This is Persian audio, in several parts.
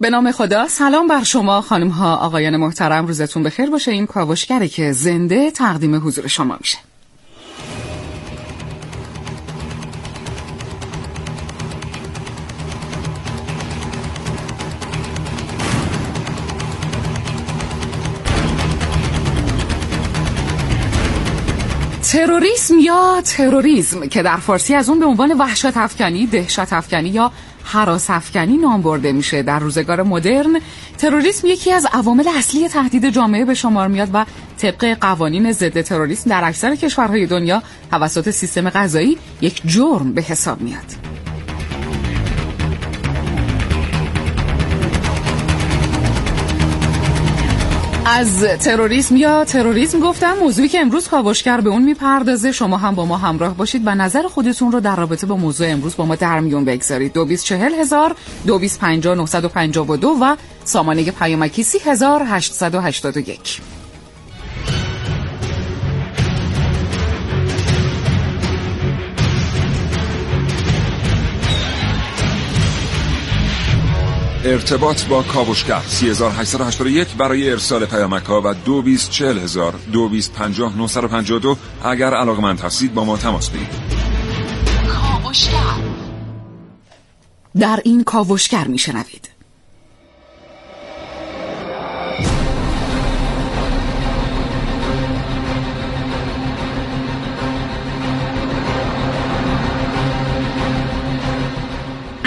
به نام خدا سلام بر شما خانم ها آقایان محترم روزتون بخیر. باشه این کاوشگره که زنده تقدیم حضور شما میشه. تروریسم یا تروریسم که در فارسی از اون به عنوان وحشت افکنی، دهشت افکنی یا حراس افکنی نام برده میشه. در روزگار مدرن تروریسم یکی از عوامل اصلی تهدید جامعه به شمار میاد و طبق قوانین ضد تروریسم در اکثر کشورهای دنیا توسط سیستم قضایی یک جرم به حساب میاد. از تروریسم یا تروریسم گفتم موضوعی که امروز کاوشگر به اون می‌پردازه. شما هم با ما همراه باشید و نظر خودتون رو در رابطه با موضوع امروز با ما در میون بگذارید. 224 هزار و سامانه پیامکی 30881 ارتباط با کاوشگر. 3881 برای ارسال پیامک ها و 224000 2250 اگر علاقمند هستید با ما تماس بگیرید. کاوشگر. در این کاوشگر میشنوید.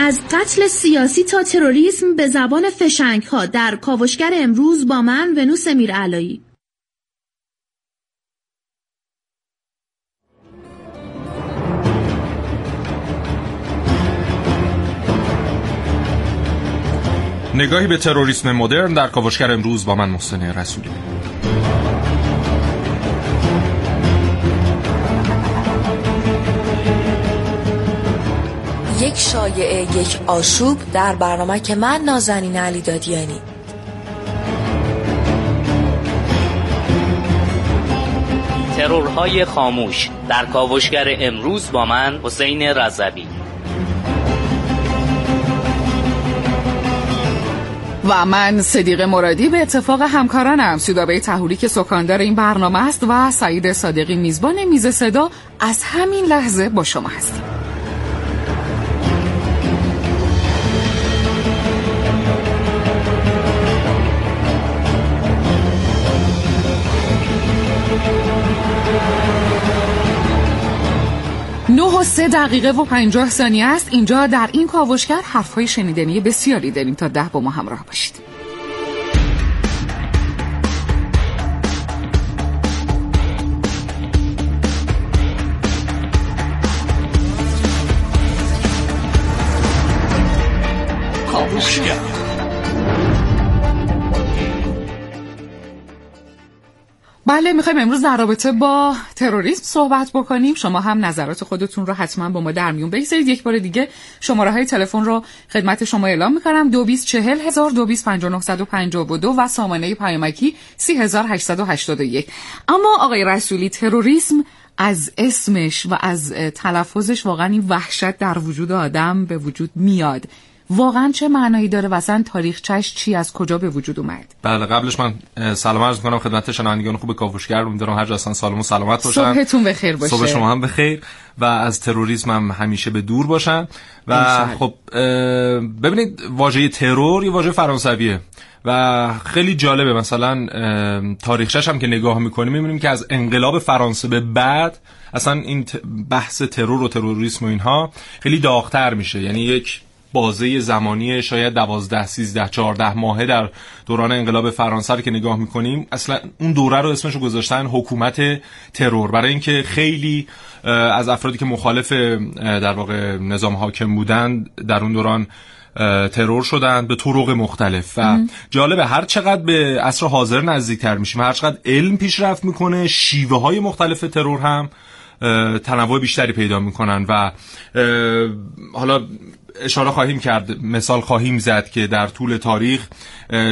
از قتل سیاسی تا تروریسم به زبان فشنگ ها در کاوشگر امروز با من ونوس علایی نگاهی به تروریسم مدرن در کاوشگر امروز با من محسن رسولی. یک شایعه یک آشوب در برنامه که من نازنین علی دادیانی. ترورهای خاموش در کاوشگر امروز با من حسین رضوی. و من صدیق مرادی به اتفاق همکارانم سودابه تهوری که سکاندار این برنامه است و سعید صادقی میزبان میز صدا از همین لحظه با شما هستیم. نه و سه دقیقه و پنجاه ثانیه است. اینجا در این کاوشگر حرفهای شنیدنی بسیاری داریم. تا ده با ما همراه باشید. بله می‌خوایم امروز در رابطه با تروریسم صحبت بکنیم. شما هم نظرات خودتون رو حتما با ما در میون بگذارید. یک بار دیگه شماره های تلفن رو خدمت شما اعلام می‌کنم. دو بیست چهل هزار دو بیست و دو و سامانه پیامکی سی هزار هشتصد و هشتاد و یک. اما آقای رسولی تروریسم از اسمش و از تلفظش واقعا این وحشت در وجود آدم به وجود میاد. واقعا چه معنایی داره و اصلا تاریخچش چی از کجا به وجود اومد؟ بله قبلش من سلام عرض می‌کنم خدمت شنوندگان خوب کاوشگر. امیدوارم هر جا هستن سالم و سلامت باشن. صبحتون بخیر باشه. صبح شما هم بخیر. و از تروریسم هم همیشه به دور باشن. و خب ببینید واژه ترور یه واژه فرانسویه. و خیلی جالبه. مثلا تاریخچش هم که نگاه می‌کنیم می‌بینیم که از انقلاب فرانسه به بعد اصلا این بحث ترور و تروریسم و اینها خیلی داغتر میشه. یعنی یک بازه زمانی شاید 12 13 14 ماهه در دوران انقلاب فرانسه که نگاه می‌کنیم اصلا اون دوره رو اسمش رو گذاشتن حکومت ترور. برای اینکه خیلی از افرادی که مخالف در واقع نظام حاکم بودند در اون دوران ترور شدند به طرق مختلف. و جالبه هر چقدر به عصر حاضر نزدیکتر میشیم هر چقدر علم پیشرفت می‌کنه شیوه های مختلف ترور هم تنوع بیشتری پیدا می‌کنن. و حالا اشاره خواهیم کرد مثال خواهیم زد که در طول تاریخ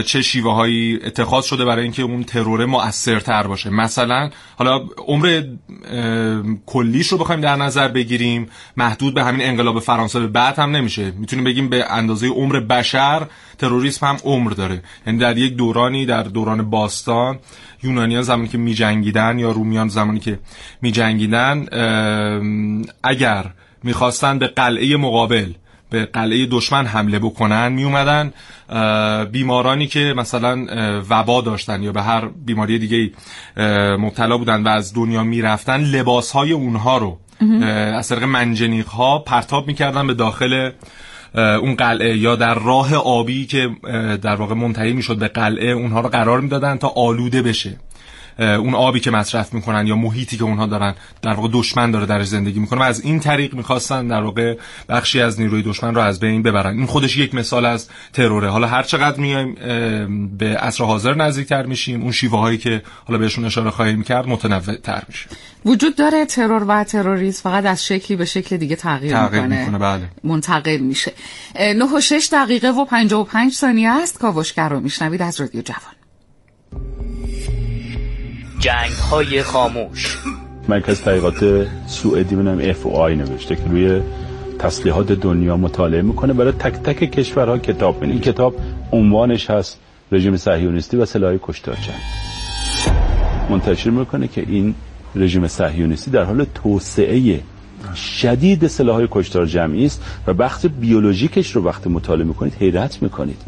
چه شیوه هایی اتخاذ شده برای اینکه اون ترور مؤثرتر باشه. مثلا حالا عمر کلیش رو بخوایم در نظر بگیریم محدود به همین انقلاب فرانسه به بعد هم نمیشه. می‌تونیم بگیم به اندازه عمر بشر تروریسم هم عمر داره. یعنی در یک دورانی در دوران باستان یونانیان زمانی که میجنگیدن یا رومیان زمانی که میجنگیدن اگر می‌خواستن به قلعه مقابل به قلعه دشمن حمله بکنن می اومدن بیمارانی که مثلا وبا داشتن یا به هر بیماری دیگه مبتلا بودن و از دنیا می‌رفتن لباس های اونها رو از طریق منجنیق ها پرتاب می‌کردن به داخل اون قلعه یا در راه آبی که در واقع منتهی می‌شد به قلعه اونها رو قرار می‌دادن تا آلوده بشه. اون آبی که مصرف می‌کنن یا محیطی که اونها دارن در واقع دشمن داره درش زندگی می‌کنه و از این طریق می‌خواستن در واقع بخشی از نیروی دشمن رو از بین ببرن. این خودش یک مثال از تروره. حالا هر چقدر میایم به عصر حاضر نزدیکتر میشیم اون شیوه هایی که حالا بهشون اشاره خواهیم کرد متنوع تر میشه. وجود داره ترور و تروریسم فقط از شکلی به شکل دیگه تغییر, تغییر می‌کنه, می‌کنه بله. منتقل میشه. 9 و 6 دقیقه و 55 ثانیه است. کاوشگر رو میشنوید از رادیو جوان. جنگ های خاموش مرکز تحقیقات سوئدی بنام اف او آی نوشته که روی تسلیحات دنیا مطالعه می‌کنه برای تک تک کشورها کتاب این کتاب عنوانش هست رژیم صهیونیستی و سلاح کشتار جنگ منتشر می‌کنه که این رژیم صهیونیستی در حال توسعه شدید سلاح کشتار جمعی است و بخش بیولوژیکش رو وقتی مطالعه می‌کنید حیرت می‌کنید.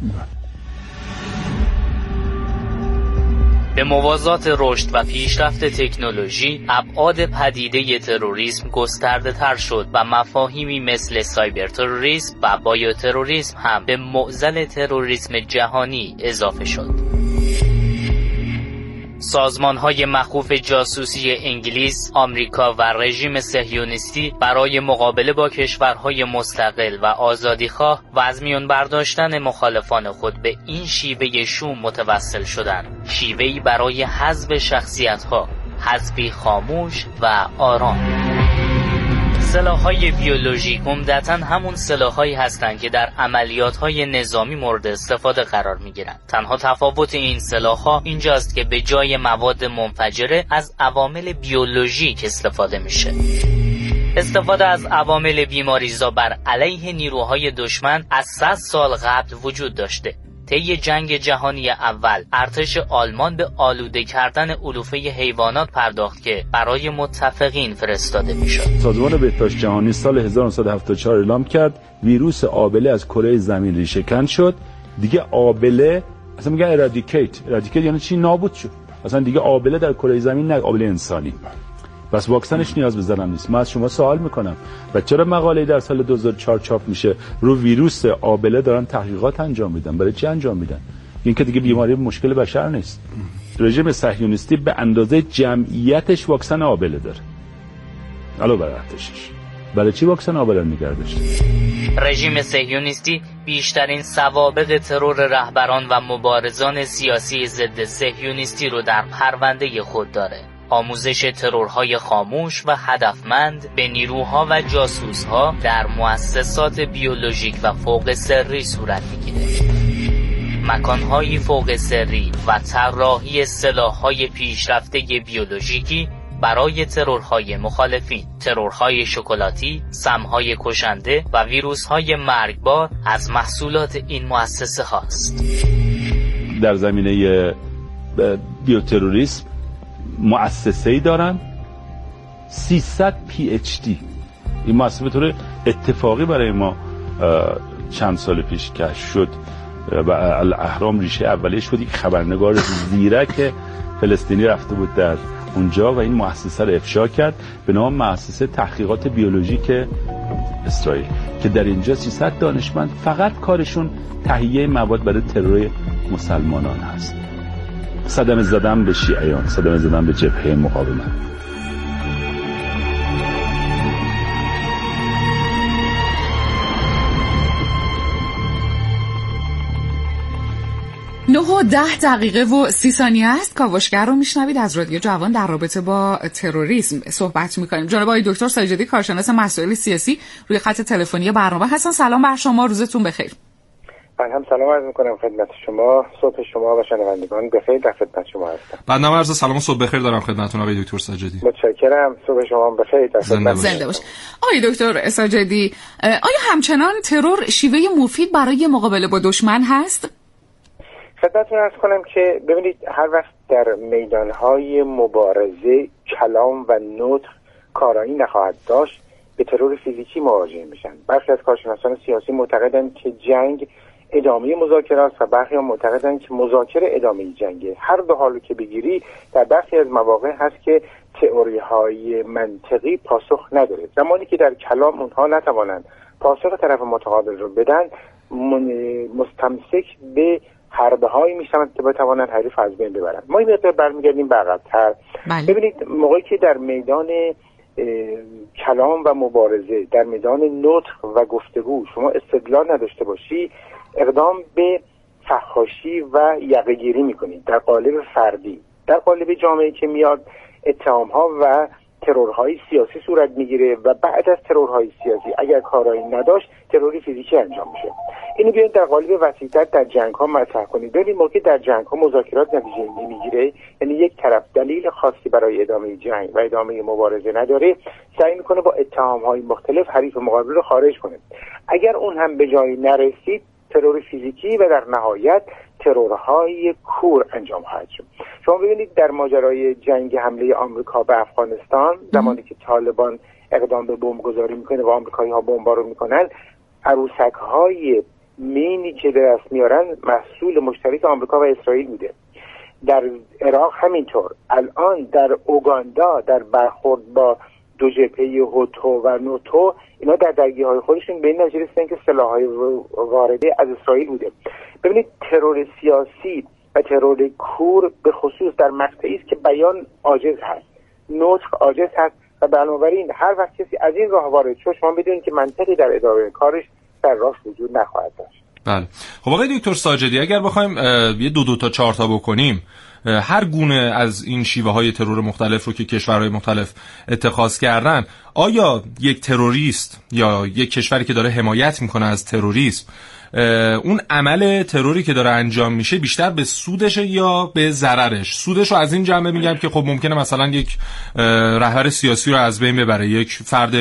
به موازات رشد و پیشرفت تکنولوژی ابعاد پدیده تروریسم گسترده تر شد و مفاهیمی مثل سایبر تروریسم و بایو تروریسم هم به معزل تروریسم جهانی اضافه شد. سازمان های مخوف جاسوسی انگلیس، آمریکا و رژیم سهیونیستی برای مقابله با کشورهای مستقل و آزادیخواه و از میان برداشتن مخالفان خود به این شیوه شوم متوسل شدند. شیوهی برای حذف شخصیتها، حذفی خاموش و آرام. های بیولوژیک عمدتا همون سلاحهایی هستند که در های نظامی مورد استفاده قرار گیرند تنها تفاوت این ها اینجاست که به جای مواد منفجره از عوامل بیولوژیک استفاده میشه. استفاده از عوامل بیماریزا بر علیه نیروهای دشمن از 100 سال قبل وجود داشته. طی جنگ جهانی اول ارتش آلمان به آلوده کردن علوفه حیوانات پرداخت که برای متفقین فرستاده می‌شد. سازمان بهداشت جهانی سال 1974 اعلام کرد ویروس آبله از کره زمین ریشه‌کن شد. دیگه آبله اصلا میگن ارادیکیت ارادیکیت یعنی چی نابود شد. اصلا دیگه آبله در کره زمین نه آبله انسانی. بس واکسنش نیاز به زنم نیست. من از شما سوال می‌کنم. و چرا مقاله در سال 2004 چاپ میشه؟ رو ویروس آبله دارن تحقیقات انجام میدن. برای چی انجام میدن؟ این که دیگه بیماری مشکل بشر نیست. رژیم صهیونیستی به اندازه جمعیتش واکسن آبله داره. علاوه بر ارتشش. برای چی واکسن آبله نگه رژیم صهیونیستی بیشترین سوابق ترور رهبران و مبارزان سیاسی ضد صهیونیستی رو در پرونده خود داره. آموزش ترورهای خاموش و هدفمند به نیروها و جاسوسها در مؤسسات بیولوژیک و فوق سری صورت می‌گیره. مکانهایی فوق سری و طراحی سلاحهای پیشرفته بیولوژیکی برای ترورهای مخالفین. ترورهای شکلاتی، سمهای کشنده و ویروسهای مرگبار از محصولات این مؤسسه هاست در زمینه بیوتروریسم مؤسسه ای دارن. 300 پی اچ دی این مؤسسه به طور اتفاقی برای ما چند سال پیش کشف شد. و الاهرام ریشه اولیه شد. یک خبرنگار زیرک فلسطینی رفته بود در اونجا و این مؤسسه رو افشا کرد به نام مؤسسه تحقیقات بیولوژیک اسرائیل. که در اینجا 300 دانشمند فقط کارشون تهیه مواد برای ترور مسلمانان هست. صدمه زدن به شیعیان صدمه زدن به جبهه مقاومت. نه و ده دقیقه و سی ثانیه است. کاوشگر رو میشنوید. از رادیو جوان در رابطه با تروریسم صحبت می‌کنیم. جناب آقای دکتر ساجدی کارشناس مسائل سیاسی روی خط تلفنی برنامه هستن. سلام بر شما. روزتون بخیر. من هم سلام عرض می‌کنم خدمت شما صبح شما و شنوندگان بخیر در خدمت شما هستم. بعد عرض سلام صبح بخیر دارم خدمتتون آقای دکتر ساجدی. متشکرم. صبح شما بخیر در خدمت زنده باش. آقای دکتر ساجدی آیا همچنان ترور شیوه مفید برای مقابله با دشمن هست؟ خدمتتون ارز کنم که ببینید هر وقت در میدانهای مبارزه کلام و نطق کارایی نخواهد داشت به ترور فیزیکی مواجه میشن. برخی از کارشناسان سیاسی معتقدند که جنگ ادامه مذاکره است و برخی هم معتقدند که مذاکره ادامه جنگه. هر دو حالو که بگیری در برخی از مواقع هست که تئوری های منطقی پاسخ نداره. زمانی که در کلام اونها نتوانند پاسخ طرف متقابل رو بدن مستمسک به حربه هایی میشن که بتوانند حریف از بین ببرن ما این مقدار برمیگردیم به بله. ببینید موقعی که در میدان کلام و مبارزه در میدان نطق و گفتگو شما استدلال نداشته باشی اقدام به فخاشی و یقهگیری می‌کنید. در قالب فردی. در قالب جامعه که میاد اتهام ها و ترورهای سیاسی صورت می‌گیره و بعد از ترورهای سیاسی اگر کارایی نداشت تروری فیزیکی انجام میشه. اینو بیاید در قالب وسیعتر در جنگ ها مطرح کنید. ببینید موقع در جنگ ها مذاکرات نتیجه نمی‌گیره یعنی یک طرف دلیل خاصی برای ادامه جنگ و ادامه مبارزه نداره سعی می‌کنه با اتهام های مختلف حریف مقابل رو خارج کنه. اگر اون هم به جایی نرسید ترور فیزیکی و در نهایت ترورهای کور انجام خواهد شد. شما ببینید در ماجرای جنگ حمله آمریکا به افغانستان زمانی که طالبان اقدام به بمبگذاری می‌کنه و آمریکایی ها بمبارو رو می‌کنن عروسک های مینی که به دست میارن محصول مشترک آمریکا و اسرائیل بوده. در عراق همینطور. الان در اوگاندا در برخورد با دو جبهه هوتو و نوتو اینا در درگیری های خودشون به این رسیدن که سلاح های وارده از اسرائیل بوده. ببینید ترور سیاسی و ترور کور به خصوص در مقطعی است که بیان عاجز هست نطق عاجز هست و بنابراین هر وقت کسی از این راه وارد شد شما بدونید که منطقی در ادامه کارش در راه وجود نخواهد داشت. بله. خب آقای دکتر ساجدی اگر بخوایم یه دو دو تا چهار تا بکنیم هر گونه از این شیوه های ترور مختلف رو که کشورهای مختلف اتخاذ کردن آیا یک تروریست یا یک کشوری که داره حمایت می‌کنه از تروریسم اون عمل تروری که داره انجام میشه بیشتر به سودشه یا به ضررش؟ سودش رو از این جنبه میگم که خب ممکنه مثلا یک رهبر سیاسی رو از بین ببره یک فرد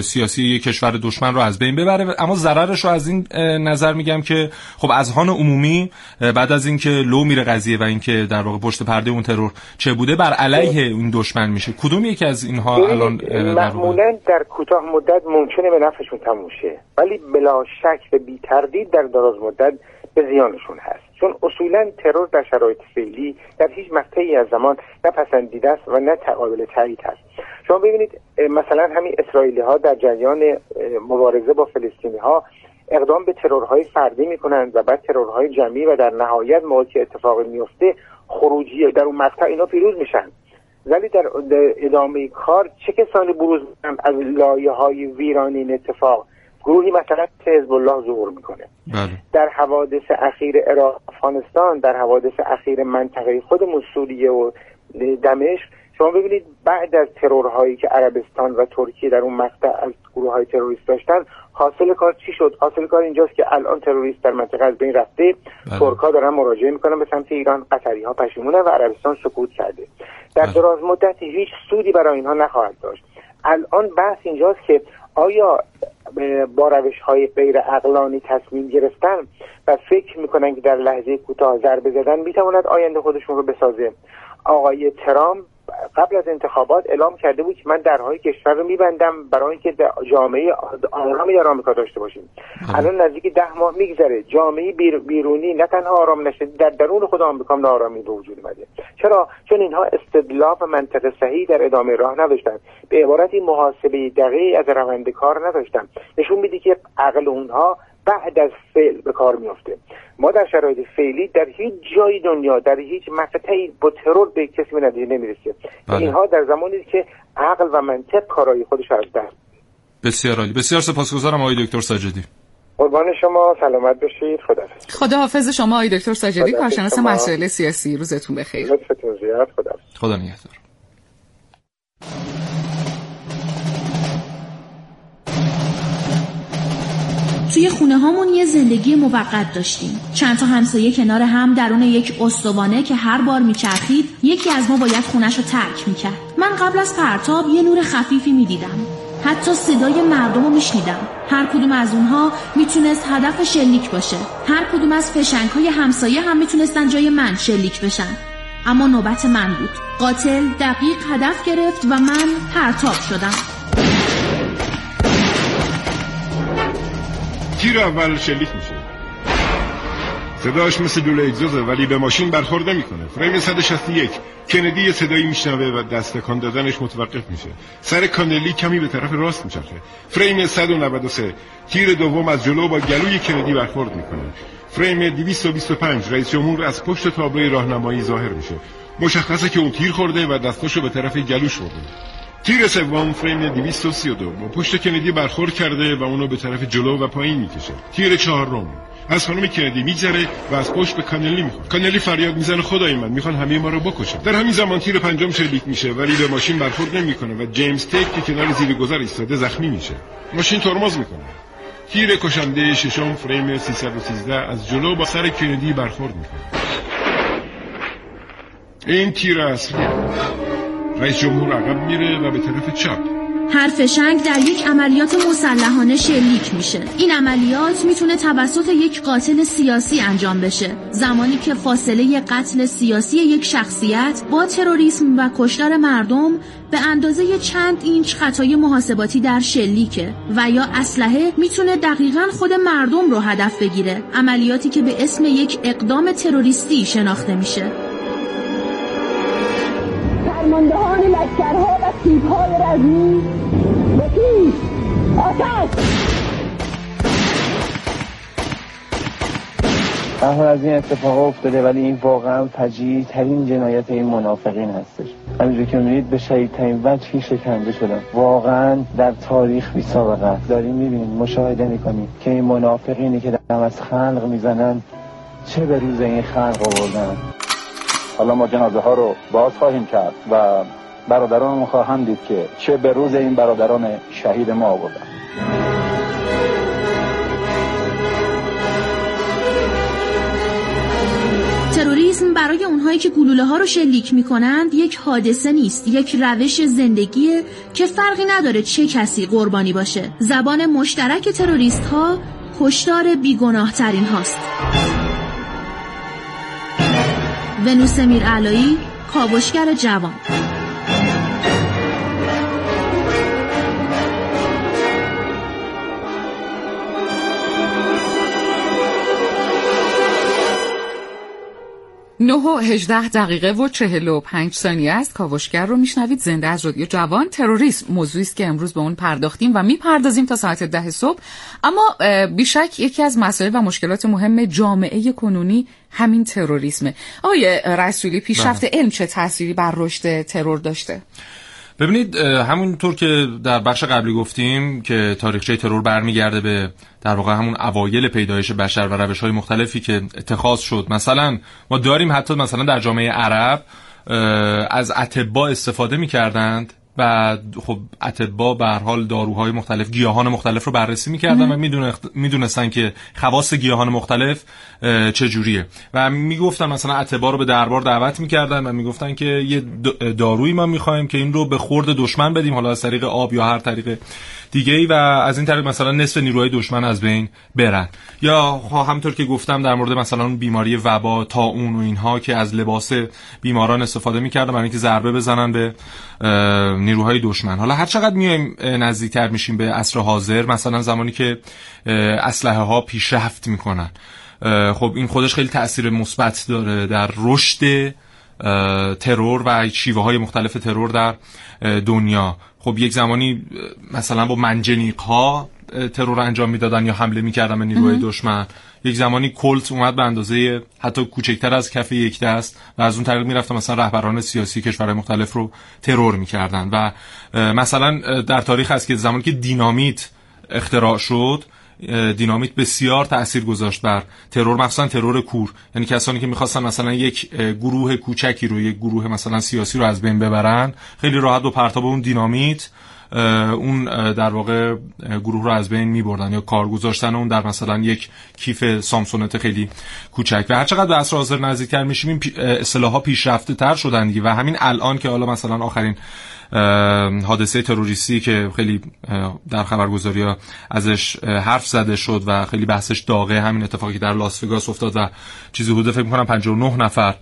سیاسی یک کشور دشمن رو از بین ببره اما ضررش رو از این نظر میگم که خب از هان عمومی بعد از اینکه لو میره قضیه و اینکه در واقع پشت پرده اون ترور چه بوده بر علیه این دشمن میشه. کدوم یکی از اینها الان معمولا در کوتاه مدت ممکنه به نفعشون تموم شه ولی بلا شک و بی تردید در دراز مدت به زیانشون هست. چون اصولا ترور در شرایط فعلی در هیچ مقطعی از زمان نه پسندیده است و نه قابل تایید هست. شما ببینید مثلا همین اسرائیلی ها در جریان مبارزه با فلسطینی ها اقدام به ترورهای فردی می‌کنند و بعد ترورهای جمعی و در نهایت موقعی که اتفاق میفته خروجی در اون مقطع اینا پیروز میشن. ولی در ادامه کار چه کسانی بروز از لایه های ویران این اتفاق گروهی مثلا حزب الله ظهور می‌کنه. بله. در حوادث اخیر عراق افغانستان در حوادث اخیر منطقه خودمون سوریه و دمشق. شما ببینید بعد از ترورهایی که عربستان و ترکیه در اون مقطع از گروه های تروریست داشتن حاصل کار چی شد؟ حاصل کار اینجاست که الان تروریست در منطقه از بین رفته. بله. ترک ها دارن مراجعه می‌کنن به سمت ایران. قطری ها پشیمونه و عربستان سکوت کرده. در بله. دراز مدت هیچ سودی برای اینها نخواهد داشت. الان بحث اینجاست که آیا با روش های غیر اقلانی تصمیم گرفتن و فکر می‌کنن که در لحظه کوتاه ضربه زدن می‌تواند آینده خودشون رو بسازه؟ آقای ترامپ قبل از انتخابات اعلام کرده بود که من درهای کشور رو میبندم برای اینکه جامعه آرامی در آمریکا داشته باشیم. الان نزدیک ده ماه میگذره. جامعه بیرونی نه تنها آرام نشده در درون خود آمریکا نارامی به وجود اومده. چرا؟ چون اینها استدلال و منطق صحیح در ادامه راه نداشتن به عبارتی محاسبه دقیقی از روند کار نداشتن نشون میده که عقل اونها بعد از فعل به کار میفته ما در شرایط فعلی در هیچ جای دنیا در هیچ مقطعی با ترور به کسی به نتیجه نمی‌رسه. بله. اینها در زمانی که عقل و منطق کارایی خودش از دست بسیار عالی. بسیار سپاسگزارم آقای دکتر ساجدی. قربان شما سلامت باشید. خدا خدا حافظ شما آقای دکتر ساجدی. کارشناس مسائل سیاسی. روزتون بخیر. لطفتون زیاد. خدا خدا نگهدار. توی خونه هامون یه زندگی موقت داشتیم. چند تا همسایه کنار هم درون یک استوانه که هر بار میچرخید یکی از ما باید خونش رو ترک می‌کرد. من قبل از پرتاب یه نور خفیفی می‌دیدم. حتی صدای مردم رو میشنیدم. هر کدوم از اونها می‌تونست هدف شلیک باشه. هر کدوم از فشنگ های همسایه هم می‌تونستن جای من شلیک بشن. اما نوبت من بود. قاتل دقیق هدف گرفت و من پرتاب شدم. تیر اول شلیک میشه. صداش مثل دوله اگزوزه ولی به ماشین برخورد نمی‌کنه فریم 161 کندی صدایی میشنوه و دست دادنش متوقف میشه. سر کانلی کمی به طرف راست میچرخه. فریم 193 تیر دوم از جلو با گلوی کندی برخورد می‌کنه. فریم 225 رئیس جمهور از پشت تابلوی راهنمایی ظاهر میشه. مشخصه که اون تیر خورده و دستاشو به طرف گلوش برده. تیر سوم فریم 232 با پشت کندی برخورد کرده و اونو به طرف جلو و پایین می‌کشه. تیر چهارم. از خانم کندی میگذره و از پشت به کانلی می‌خوره. کانلی فریاد می‌زنه خدای من می‌خوان همه ما رو بکشن. در همین زمان تیر پنجم شلیک میشه ولی به ماشین برخورد نمی‌کنه و جیمز تک که کنار زیر گذر ایستاده زخمی میشه. ماشین ترمز می‌کنه. تیر کشنده ششم فریم 313 از جلو با سر کندی برخورد می‌کنه. این تیر اصلی رئیس جمهور عقب میره و به طرف چپ. هر فشنگ در یک عملیات مسلحانه شلیک میشه. این عملیات می‌تونه توسط یک قاتل سیاسی انجام بشه. زمانی که فاصله قتل سیاسی یک شخصیت با تروریسم و کشتار مردم به اندازه چند اینچ خطای محاسباتی در شلیکه و یا اسلحه می‌تونه دقیقا خود مردم رو هدف بگیره. عملیاتی که به اسم یک اقدام تروریستی شناخته میشه. فرماندهان لشکرها و تیپهای رزمی. به آتش. از این اتفاق افتاده ولی این واقعا فجیع ترین جنایت این منافقین هستش. همینجور که می‌بینید به شهید ترین وجهی شکنده شدن. واقعا در تاریخ بی سابقه داریم می‌بینید مشاهده می‌کنید که این منافقینی که دم از خلق می‌زنن چه به روز این خلق آوردن. حالا ما جنازه ها رو باز خواهیم کرد و برادران خواهند دید که چه به روز این برادران شهید ما آوردن. تروریسم برای اونهایی که گلوله ها رو شلیک می کنند یک حادثه نیست یک روش زندگیه که فرقی نداره چه کسی قربانی باشه. زبان مشترک تروریست ها کشتار بیگناه ترین هاست. ونوس علایی کاوشگر جوان. نه و هجده دقیقه و چهل و پنج ثانیه است. کاوشگر رو میشنوید. زنده از رادیو جوان. تروریسم. موضوعی است که امروز به اون پرداختیم و می‌پردازیم تا ساعت ده صبح. اما بیشک یکی از مسائل و مشکلات مهم جامعه کنونی همین تروریسمه. آقای رسولی پیشرفت بله. علم چه تأثیری بر رشد ترور داشته؟ ببینید همونطور که در بخش قبلی گفتیم که تاریخچه ترور برمیگرده به در واقع همون اوایل پیدایش بشر و روش های مختلفی که اتخاذ شد. مثلا ما داریم حتی مثلا در جامعه عرب از اتباع استفاده می‌کردند. و خب اتبا به هر حال داروهای مختلف گیاهان مختلف رو بررسی می‌کردن و می‌دونستن که خواص گیاهان مختلف چجوریه. و می‌گفتن مثلا اتبا رو به دربار دعوت می‌کردن و می‌گفتن که یه دارویی ما می‌خوایم که این رو به خورد دشمن بدیم حالا از طریق آب یا هر طریق دیگه ای و از این طریق مثلا نصف نیروهای دشمن از بین برن. یا همطور که گفتم در مورد مثلا بیماری وبا تا اون و اینها که از لباس بیماران استفاده می‌کردن برای اینکه ضربه بزنن به نیروهای دشمن. حالا هر چقدر میایم نزدیکتر میشیم به عصر حاضر مثلا زمانی که اسلحه ها پیشرفت می‌کنن. خب این خودش خیلی تاثیر مثبت داره در رشد ترور و شیوه های مختلف ترور در دنیا. خب یک زمانی مثلا با منجنیق ها ترور انجام می‌دادن یا حمله می‌کردن به نیروهای دشمن. یک زمانی کلت اومد به اندازه حتی کوچکتر از کف یک دست و از اون طریق می‌رفتن مثلا رهبران سیاسی کشورهای مختلف رو ترور می‌کردن. و مثلا در تاریخ هست که زمانی که دینامیت اختراع شد دینامیت بسیار تاثیر گذاشت بر ترور مخصوصا ترور کور. یعنی کسانی که می‌خواستن مثلا یک گروه کوچکی رو یک گروه مثلا سیاسی رو از بین ببرن خیلی راحت با پرتاب اون دینامیت اون در واقع گروه رو از بین می بردن یا کار گذاشتن اون در مثلا یک کیف سامسونت خیلی کوچک. و هر چقدر به عصر حاضر نزدیکتر میشیم این اصطلاح ها پیشرفته تر شدن دیگه. و همین الان که حالا مثلا آخرین حادثه تروریستی که خیلی در خبرگزاری ها ازش حرف زده شد و خیلی بحثش داغه. همین اتفاقی که در لاس وگاس افتاد و چیزی حدود فکر می‌کنم 59 نفر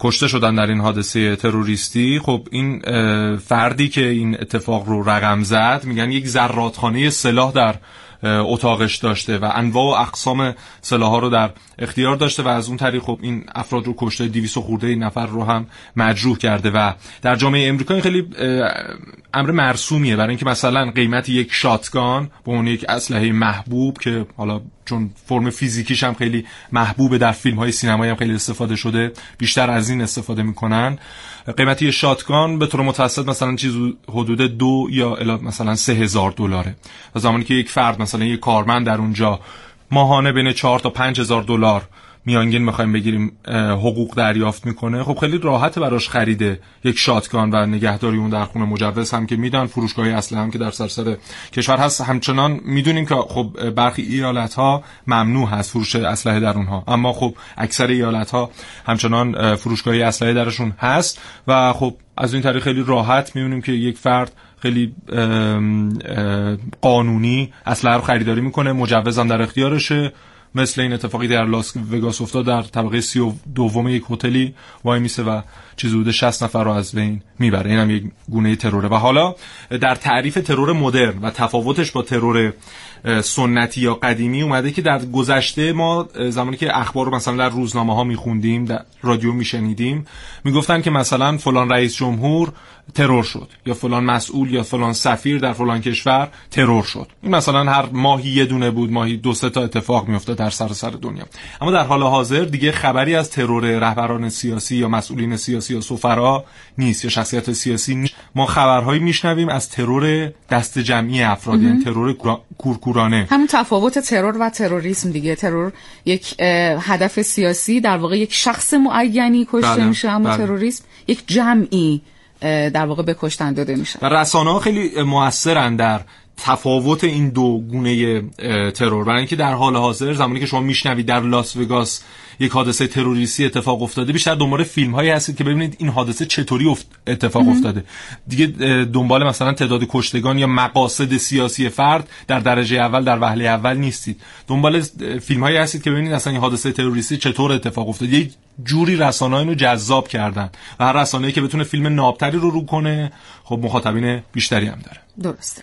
کشته شدن در این حادثه تروریستی. خب این فردی که این اتفاق رو رقم زد میگن یک زراتخانه سلاح در اتاقش داشته و انواع و اقسام سلاح رو در اختیار داشته و از اون طریق خب این افراد رو کشته 200 خورده نفر رو هم مجروح کرده و در جامعه امریکا این خیلی امر مرسومیه. برای اینکه مثلا قیمت یک شاتگان به اون یک اسلحه محبوب که حالا چون فرم فیزیکیش هم خیلی محبوبه در فیلم های سینمایی هم خیلی استفاده شده بیشتر از این استفاده می‌کنن. قیمت یه شاتگان به طور متوسط مثلا چیز حدود دو یا مثلا سه هزار دلاره. و زمانی که یک فرد مثلا یک کارمند در اونجا ماهانه بین چهار تا پنج هزار دلار میانگین می‌خوایم بگیریم حقوق دریافت می‌کنه. خب خیلی راحت براش خریده یک شاتگان و نگهداری اون در خونه مجوز هم که میدن. فروشگاه اصلی هم که در سراسر کشور هست. همچنان می‌دونیم که خب برخی ایالت ها ممنوع هست فروش اسلحه در اونها. اما خب اکثر ایالت ها همچنان فروشگاه اسلحه درشون هست و خب از این طریق خیلی راحت می‌بینیم که یک فرد خیلی قانونی اسلحه رو خریداری می‌کنه. مجوزم در اختیارشه. مثل این اتفاقی در لاس وگاس افتاد در طبقه سی و دوم یک هتلی وای میسه و چیز حدود 60 نفر رو از بین می‌بره. اینم یک گونه تروره. و حالا در تعریف ترور مدرن و تفاوتش با ترور سنتی یا قدیمی اومده که در گذشته ما زمانی که اخبار رو مثلا در روزنامه ها میخوندیم در رادیو میشنیدیم می‌گفتن که مثلا فلان رئیس جمهور ترور شد یا فلان مسئول یا فلان سفیر در فلان کشور ترور شد. این مثلا هر ماهی یه دونه بود ماهی دو سه تا اتفاق میفته در سر سر دنیا. اما در حال حاضر دیگه خبری از ترور رهبران سیاسی یا مسئولین سیاسی یا سفرا نیست یا شخصیت سیاسی نیست. ما خبرهایی میشنویم از ترور دست جمعی افراد یعنی ترور کورکورانه. همون تفاوت ترور و تروریسم دیگه. ترور یک هدف سیاسی در واقع یک شخص معینی کشته بله، میشه اما بله. تروریسم یک جمعی در واقع به کشتن داده میشه. و رسانه ها خیلی موثرن در تفاوت این دو گونه ترور. برای اینکه در حال حاضر زمانی که شما میشنوید در لاس وگاس یک حادثه تروریستی اتفاق افتاده. بیشتر دنبال فیلم هایی هستید که ببینید این حادثه چطوری اتفاق افتاده. دیگه دنبال مثلا تعداد کشتگان یا مقاصد سیاسی فرد در درجه اول در وهله اول نیستید. دنبال فیلم هایی هستید که ببینید اصلا این حادثه تروریستی چطور اتفاق افتاده. یک جوری رسانه اینو جذاب کردن و هر رسانه‌ای که بتونه فیلم نابتری رو رو کنه خب مخاطبین بیشتری هم داره. درسته.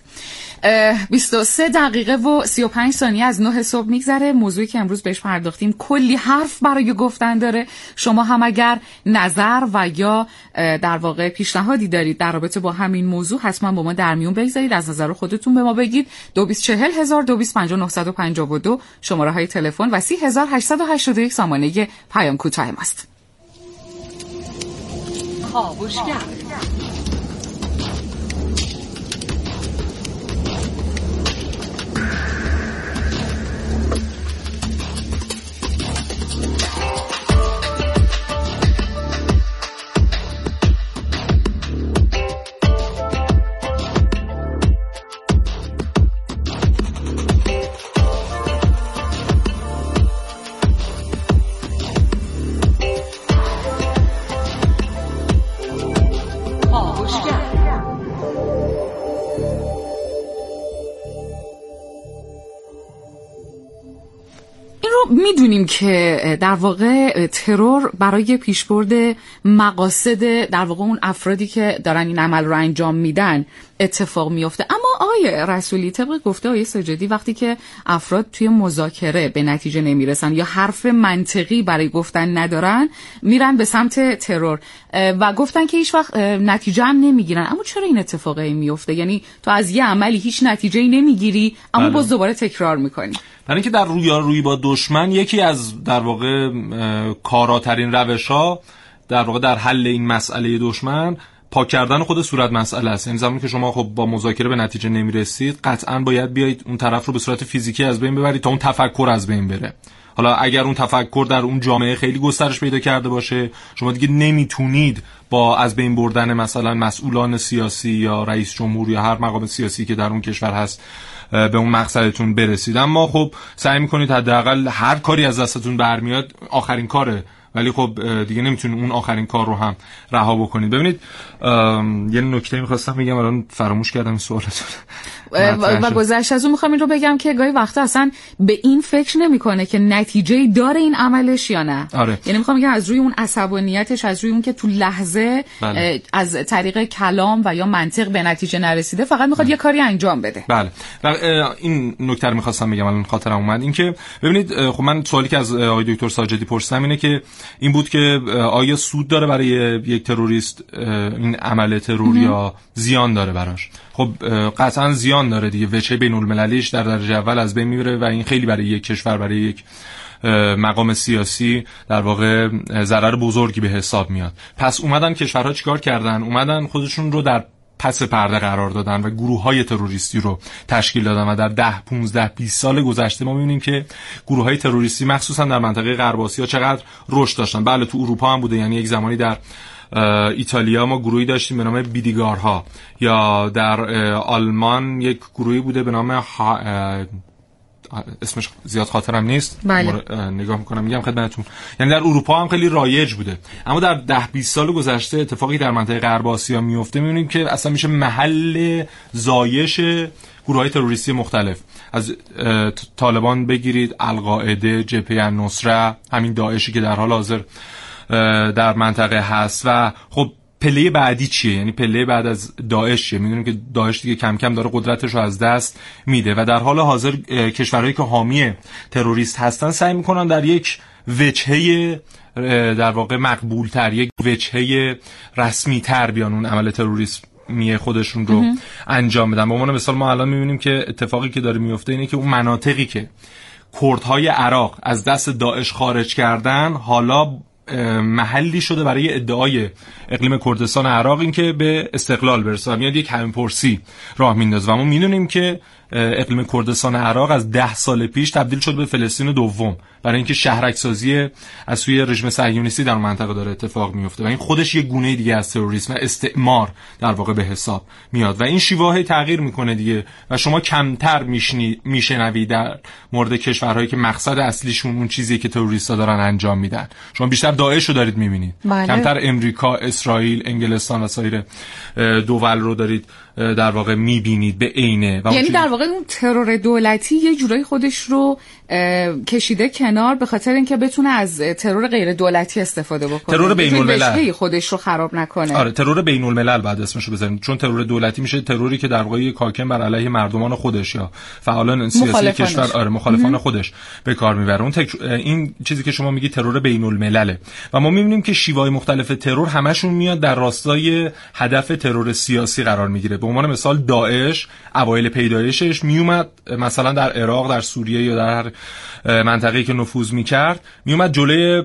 23 دقیقه و 35 ثانیه از 9 صبح میگذره. موضوعی که امروز بهش پرداختیم. کلی حرف برای گفتن داره. شما هم اگر نظر و یا در واقع پیشنهادی دارید در رابطه با همین موضوع حتما با ما در میون بگذارید. از نظر خودتون به ما بگید. 224000 شماره های تلفن و 30881 سامانه پیام کوتاه ماست می‌دونیم که در واقع ترور برای پیشبرد مقاصد در واقع اون افرادی که دارن این عمل رو انجام میدن اتفاق میفته اما آیه رسولی طبق گفته آیه سجدی وقتی که افراد توی مذاکره به نتیجه نمی‌رسن یا حرف منطقی برای گفتن ندارن میرن به سمت ترور. و گفتن که هیچ وقت نتیجه هم نمی‌گیرن. اما چرا این اتفاقی میفته یعنی تو از یه عملی هیچ نتیجه ای نمی‌گیری اما بله. باز دوباره تکرار می‌کنی. برای اینکه در روی با دشمن یکی از در واقع کاراترین روش ها در واقع در حل این مسئله دشمن پاک کردن خود صورت مسئله است. یعنی زمانی که شما خب با مذاکره به نتیجه نمی‌رسید قطعا باید بیایید اون طرف رو به صورت فیزیکی از بین ببرید تا اون تفکر از بین بره. حالا اگر اون تفکر در اون جامعه خیلی گسترش پیدا کرده باشه شما دیگه نمی‌تونید با از بین بردن مثلا مسئولان سیاسی یا رئیس جمهور یا هر مقام سیاسی که در اون کشور هست به اون مقصدتون برسید. اما خب سعی می‌کنید حداقل هر کاری از دستتون برمیاد آخرین کاره. ولی خب دیگه نمی‌تونید اون آخرین کار رو هم رها بکنید. ببینید یه نکته می‌خواستم بگم الان فراموش کردم سوالتون و گذشت از اون می‌خوام این رو بگم که گاهی وقتا اصلا به این فکر نمی‌کنه که نتیجه داره این عملش یا نه. آره. یعنی می‌خوام بگم از روی اون عصبانیتش از روی اون که تو لحظه بله. از طریق کلام و یا منطق به نتیجه نرسیده فقط می‌خواد یه کاری انجام بده. بله. و این نکته رو می‌خواستم بگم الان خاطرم اومد. این که ببینید خب من سوالی که از آقای دکتر ساجدی پرسیدم اینه که این بود که آیا سود داره برای یک تروریست؟ این عمل ترور یا زیان داره براش. خب قطعا زیان داره دیگه. وچه بین المللیش در درجه اول از بین می‌بره و این خیلی برای یک کشور برای یک مقام سیاسی در واقع ضرر بزرگی به حساب میاد. پس اومدن کشورها چیکار کردن؟ اومدن خودشون رو در پس پرده قرار دادن و گروه های تروریستی رو تشکیل دادن و در ده 15 20 سال گذشته ما می‌بینیم که گروه های تروریستی مخصوصا در منطقه غرب آسیا چقدر رشد داشتن. بله تو اروپا هم بوده. یعنی یک زمانی در ایتالیا ما گروهی داشتیم به نام بیدیگارها. یا در آلمان یک گروهی بوده به نام اسمش زیاد خاطرم نیست. بله. نگاه می‌کنم میگم خدمتتون. یعنی در اروپا هم خیلی رایج بوده. اما در ده 20 سال گذشته اتفاقی در منطقه غرب آسیا میفته می‌بینیم که اصلا میشه محل زایش گروه های تروریستی مختلف. از طالبان بگیرید القاعده جبهه نصره همین داعشی که در حال حاضر. در منطقه هست و خب پله بعدی چیه؟ یعنی پله بعد از داعش چیه می‌دونیم که داعش دیگه کم کم داره قدرتش رو از دست میده و در حال حاضر کشورهایی که حامی تروریست هستن سعی می‌کنن در یک وجهه در واقع مقبول تر یک وجهه رسمی تر بیان اون عمل تروریسم میه خودشون رو انجام بدن. به عنوان مثال ما الان می‌بینیم که اتفاقی که داره میفته اینه که اون مناطقی که کردهای عراق از دست داعش خارج کردن حالا محلی شده برای ادعای اقلیم کردستان عراق این که به استقلال برسه میاد یک همپرسی راه میندازه. و ما می‌دونیم که اقلیم کردستان عراق از ده سال پیش تبدیل شد به فلسطین دوم. برای اینکه شهرک سازی از سوی رژیم صهیونیستی در منطقه داره اتفاق میفته و این خودش یک گونه دیگه از تروریسم و استعمار در واقع به حساب میاد و این شیوه تغییر می‌کنه دیگه و شما کمتر میشنوید در مورد کشورهایی که مقصد اصلیشون اون چیزی که تروریستا دارن انجام میدن. شما بیشتر داعش رو دارید می‌بینید. بله. کمتر امریکا اسرائیل انگلستان و سایر دول رو دارید. در واقع می‌بینید به عینه یعنی در واقع اون ترور دولتی یه جورایی خودش رو کشیده کنار به خاطر اینکه بتونه از ترور غیر دولتی استفاده بکنه. ترور بین الملل. خودش رو خراب نکنه. آره ترور بین الملل بعد اسمشو بذاریم. چون ترور دولتی میشه تروری که در واقع کاکم بر علیه مردمان خودش یا فعالان سیاسی کشور آره مخالفان خودش به کار می‌بره. اون تک... این چیزی که شما میگی ترور بین الملله. و ما می‌بینیم که شیوهای مختلف ترور همشون میاد در راستای هدف ترور سیاسی قرار می‌گیره. به عنوان مثال داعش اوایل پیدایشش میومد مثلا در عراق در سوریه یا در منطقه‌ای که نفوذ می‌کرد میومد جلوی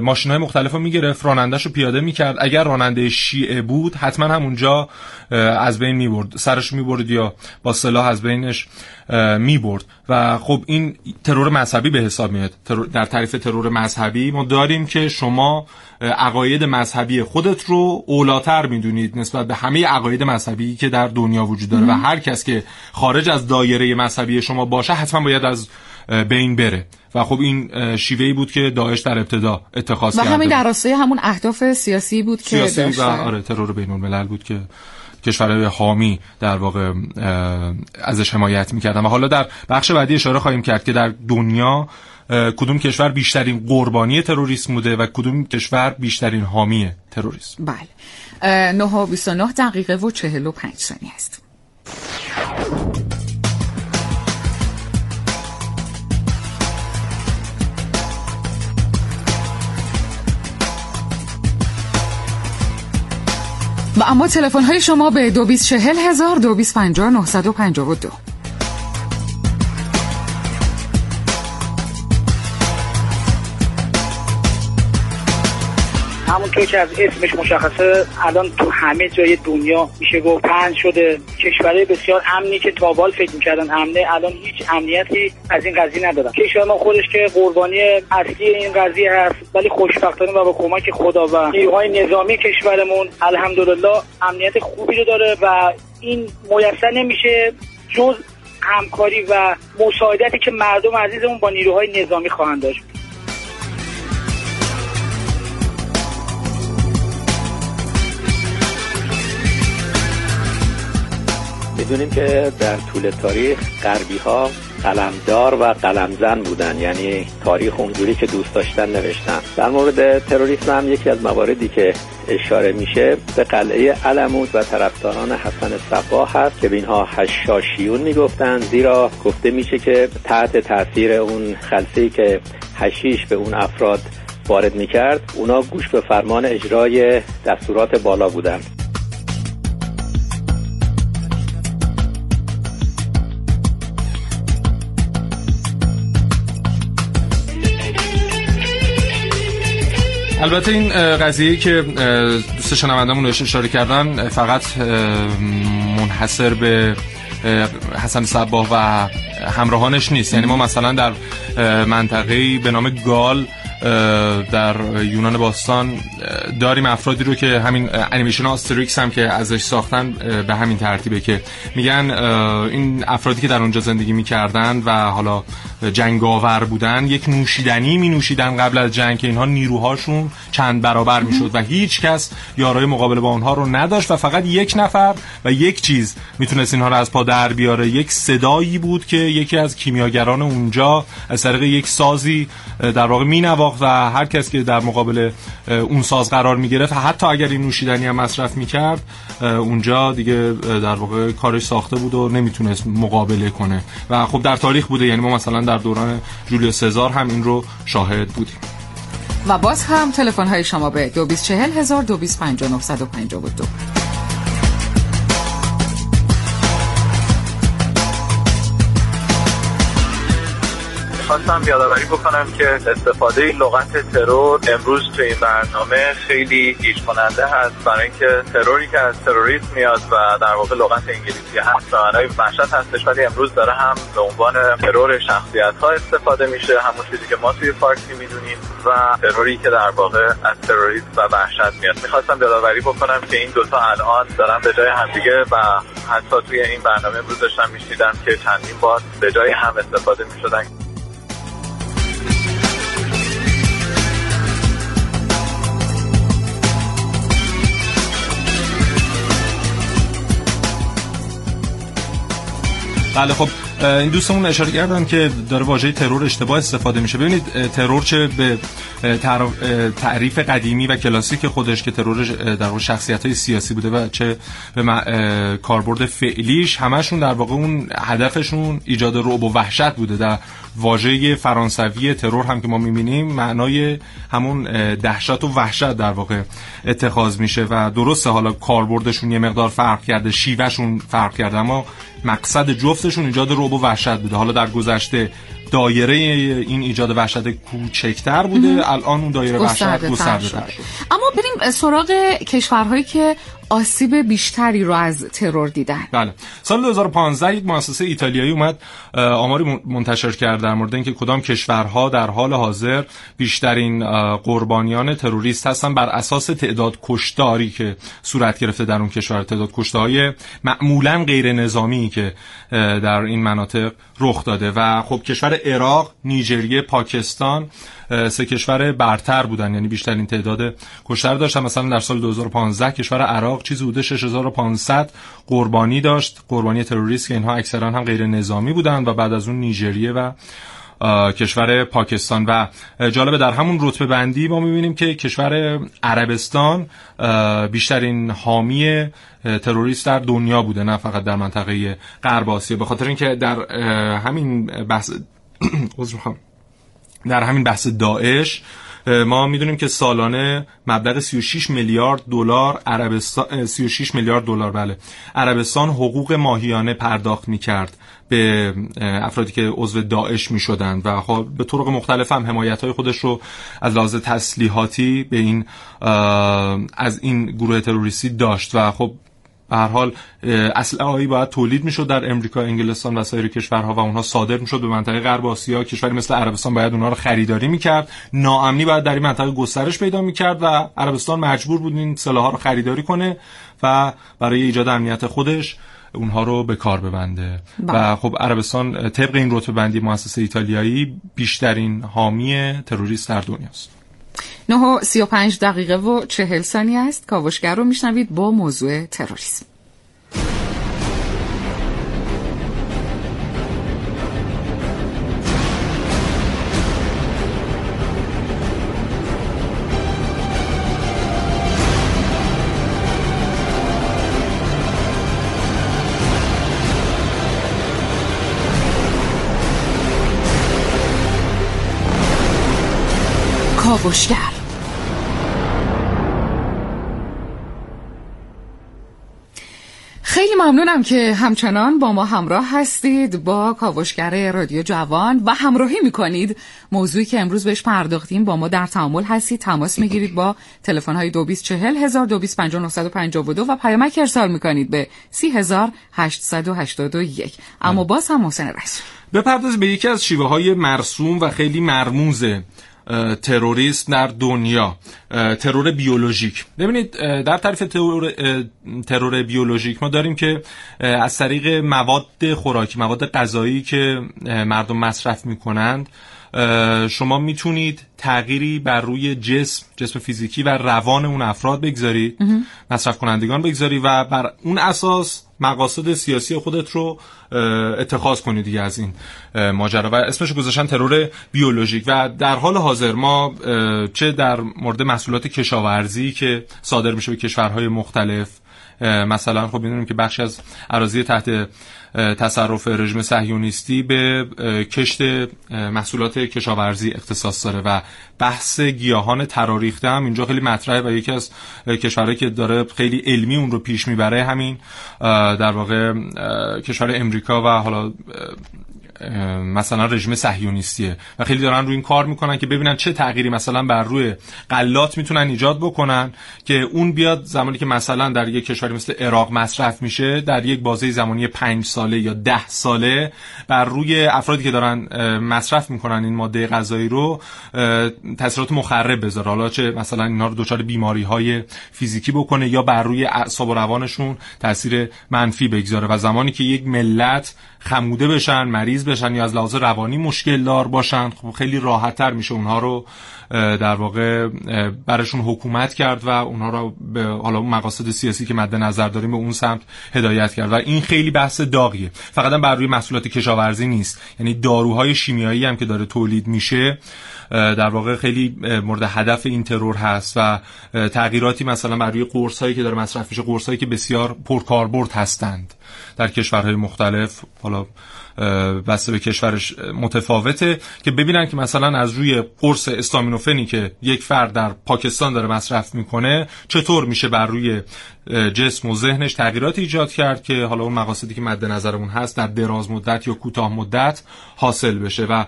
ماشین‌های مختلف رو می‌گرفت رانندهش رو پیاده می‌کرد. اگر راننده شیعه بود حتما همونجا از بین می‌برد سرش می‌برد یا با سلاح از بینش می‌برد. و خب این ترور مذهبی به حساب میاد. در تعریف ترور مذهبی ما داریم که شما عقاید مذهبی خودت رو اولاتر می‌دونید نسبت به همه عقاید مذهبی که در دنیا وجود داره. و هر کس که خارج از دایره مذهبی شما باشه حتما باید از بین بره. و خب این شیوهی بود که داعش در ابتدا اتخاذ کرد و همین در راستای همون اهداف سیاسی بود که سیاسی و آره ترور بین الملل بود که کشورهای حامی در واقع ازش حمایت می‌کردن. و حالا در بخش بعدی اشاره خواهیم کرد که در دنیا کدوم کشور بیشترین قربانی تروریسم بوده و کدوم کشور بیشترین حامی تروریسم؟ بله. 9 و 29 دقیقه و 45 ثانیه است. و اما تلفن های شما به دو بیس چهل هزار دو بیس پنجاه همونطور که از اسمش مشخصه الان تو همه جای دنیا میشه گفت پهن شده. کشورهای بسیار امنی که تابال فکر می‌کردن امنه الان هیچ امنیتی از این قضیه ندارن. کشور ما خودش که قربانی اصلی این قضیه هست ولی خوشبختانه و با کمک خدا و نیروهای نظامی کشورمون الحمدلله امنیت خوبی رو داره و این میسر نمیشه جز همکاری و مساعدتی که مردم عزیزمون با نیروهای نظامی خواهند داشت. می‌دونیم که در طول تاریخ غربی ها قلمدار و قلمزن بودن. یعنی تاریخ اونجوری که دوست داشتن نوشتن. در مورد تروریسم هم یکی از مواردی که اشاره میشه به قلعه علمود و طرفداران حسن صباه هست که به اینها حشاشیون می‌گفتن. زیرا گفته میشه که تحت تاثیر اون خلصه که حشیش به اون افراد وارد می‌کرد اونا گوش به فرمان اجرای دستورات بالا بودند البته این قضیه که دوست شنوندمون رو اشاره کردن فقط منحصر به حسن صباه و همراهانش نیست. یعنی ما مثلا در منطقه به نام گال در یونان باستان داریم افرادی رو که همین انیمیشن آستریکس هم که ازش ساختن به همین ترتیبه که میگن این افرادی که در اونجا زندگی می‌کردن و حالا جنگاور بودن یک نوشیدنی می نوشیدن قبل از جنگ که اینها نیروهاشون چند برابر می‌شد و هیچ کس یارای مقابله با اونها رو نداشت و فقط یک نفر و یک چیز می‌تونست اینها رو از پا در بیاره. یک صدایی بود که یکی از کیمیاگران اونجا از طریق یک سازی در واقع مینواخت و هر کس که در مقابل اون ساز قرار می گرفت حتی اگر این نوشیدنی هم مصرف می‌کرد اونجا دیگه در واقع کارش ساخته بود و نمی‌تونست مقابله کنه. و خب در تاریخ بوده یعنی ما مثلا در دوران جولیوس سزار هم این رو شاهد بودیم. و باز هم تلفن های شما به 224000 225952 می‌خواستم یادآوری بکنم که استفاده لغت ترور امروز توی این برنامه خیلی گیج کننده هست. برای اینکه تروری که از تروریسم میاد و در واقع لغت انگلیسی هست معنای وحشت هستش ولی امروز داره هم به عنوان ترور شخصیت ها استفاده میشه. همون چیزی که ما توی فارسی می‌دونیم و تروری که در واقع از تروریسم و وحشت میاد. می‌خواستم یادآوری بکنم که این دوتا الان دارن به جای همدیگه و حتی توی این برنامه امروز داشتم میشنیدم که چندین بار به جای هم استفاده می‌شدن. بله خب. این دوستمون اشاره کردن که داره واژه ترور اشتباه استفاده میشه. ببینید ترور چه به تعریف قدیمی و کلاسیک خودش که ترور در شخصیت های سیاسی بوده و چه به کاربرد فعلیش همشون در واقع اون هدفشون ایجاد رعب و وحشت بوده. در واژه فرانسوی ترور هم که ما می‌بینیم معنای همون دهشت و وحشت در واقع اتخاذ میشه و درسته حالا کاربردشون یه مقدار فرق کرده شیوهشون فرق کرده اما مقصد جفتشون ایجاد رعب و وحشت بوده. حالا در گذشته دایره این ایجاد وحشت کوچکتر بوده. الان اون دایره وحشت گسترده اما بریم سراغ کشورهایی که آسیب بیشتری رو از ترور دیدن. بله. سال 2015 یک مؤسسه ایتالیایی اومد آماری منتشر کرد در مورد اینکه کدام کشورها در حال حاضر بیشترین قربانیان تروریست هستن بر اساس تعداد کشتاری که صورت گرفته در اون کشور. تعداد کشتهای معمولا غیر نظامی که در این مناطق رخ داده. و خب کشور عراق، نیجریه، پاکستان سه کشور برتر بودن. یعنی بیشترین تعداد کشتر داشتن. مثلا در سال 2015 کشور عراق چیزی حدود 6500 قربانی داشت. قربانی تروریست که اینها اکثرا هم غیر نظامی بودن و بعد از اون نیجریه و کشور پاکستان. و جالبه در همون رتبه بندی ما می‌بینیم که کشور عربستان بیشترین حامی تروریست در دنیا بوده نه فقط در منطقه غرب آسیا. به خاطر اینکه در همین بحث در همین بحث داعش ما می‌دونیم که سالانه مبلغ 36 میلیارد دلار عربستان 36 میلیارد دلار بله. عربستان حقوق ماهیانه پرداخت می‌کرد به افرادی که عضو داعش می شدند و خب به طرق مختلف هم حمایت های خودش رو از لحاظ تسلیحاتی به این از این گروه تروریستی داشت. و خب به هر حال اسلحه‌ای باید تولید می‌شد در امریکا، انگلستان و سایر کشورها و اونها صادر می‌شد به منطقه غرب آسیا. کشوری مثل عربستان باید اونها رو خریداری می‌کرد. ناامنی باید در این منطقه گسترش پیدا می‌کرد و عربستان مجبور بود این سلاح‌ها رو خریداری کنه و برای ایجاد امنیت خودش اونها رو به کار ببنده با. بله. و خب عربستان طبق این رتبه بندی مؤسسه ایتالیایی بیشترین حامی تروریست در دنیاست 9 و 35 دقیقه و 40 ثانیه است. کاوشگر رو میشنوید با موضوع تروریسم. کاوشگر. خیلی ممنونم که همچنان با ما همراه هستید با کاوشگر رادیو جوان و همراهی می‌کنید. موضوعی که امروز بهش پرداختیم با ما در تعامل هستید. تماس می‌گیرید با تلفن های 2240 هزار و پیامک ارسال می‌کنید به 30881 اما باز هم محسن رسول بپرداز به یکی از شیوه های مرسوم و خیلی مرموز تروریسم در دنیا. ترور بیولوژیک. ببینید در طرف ترور, ترور بیولوژیک ما داریم که از طریق مواد خوراکی مواد غذایی که مردم مصرف می‌کنند شما می‌تونید تغییری بر روی جسم جسم فیزیکی و روان اون افراد بگذارید مصرف کنندگان بگذاری و بر اون اساس مقاصد سیاسی خودت رو اتخاذ کنید دیگه از این ماجرا. و اسمش گذاشتن ترور بیولوژیک. و در حال حاضر ما چه در مورد محصولات کشاورزی که صادر میشه به کشورهای مختلف مثلا خب می‌دونیم که بخش از اراضی تحت تصرف رژیم صهیونیستی به کشت محصولات کشاورزی اختصاص داره و بحث گیاهان تراریخته هم اینجا خیلی مطرحه و یکی از کشورهایی که داره خیلی علمی اون رو پیش می‌بره همین در واقع کشور امریکا و حالا مثلا رژیم صهیونیستیه و خیلی دارن روی این کار می‌کنن که ببینن چه تغییری مثلا بر روی قلات می‌تونن ایجاد بکنن که اون بیاد زمانی که مثلا در یک کشوری مثل عراق مصرف میشه در یک بازه زمانی پنج ساله یا ده ساله بر روی افرادی که دارن مصرف می‌کنن این ماده غذایی رو تاثیرات مخرب بذاره. حالا چه مثلا اینا رو دچار بیماری های فیزیکی بکنه یا بر روی اعصاب و روانشون تاثیر منفی بگذاره. و زمانی که یک ملت خموده بشن مریض بشن یا از لحاظ روانی مشکل دار باشن خب خیلی راحتتر میشه اونها رو در واقع برشون حکومت کرد و اونها رو به حالا مقاصد سیاسی که مد نظر داریم به اون سمت هدایت کرد. و این خیلی بحث داغیه. فقط هم بر روی محصولات کشاورزی نیست. یعنی داروهای شیمیایی هم که داره تولید میشه در واقع خیلی مورد هدف این ترور هست و تغییراتی مثلا بر روی قرص هایی که داره مصرف میشه قرص هایی که بسیار پرکاربرد هستند در کشورهای مختلف. حالا بسته به کشورش متفاوته که ببینن که مثلا از روی قرص استامینوفنی که یک فرد در پاکستان داره مصرف می‌کنه چطور میشه بر روی جسم و ذهنش تغییرات ایجاد کرد که حالا اون مقاصدی که مد نظرمون هست در دراز مدت یا کوتاه مدت حاصل بشه و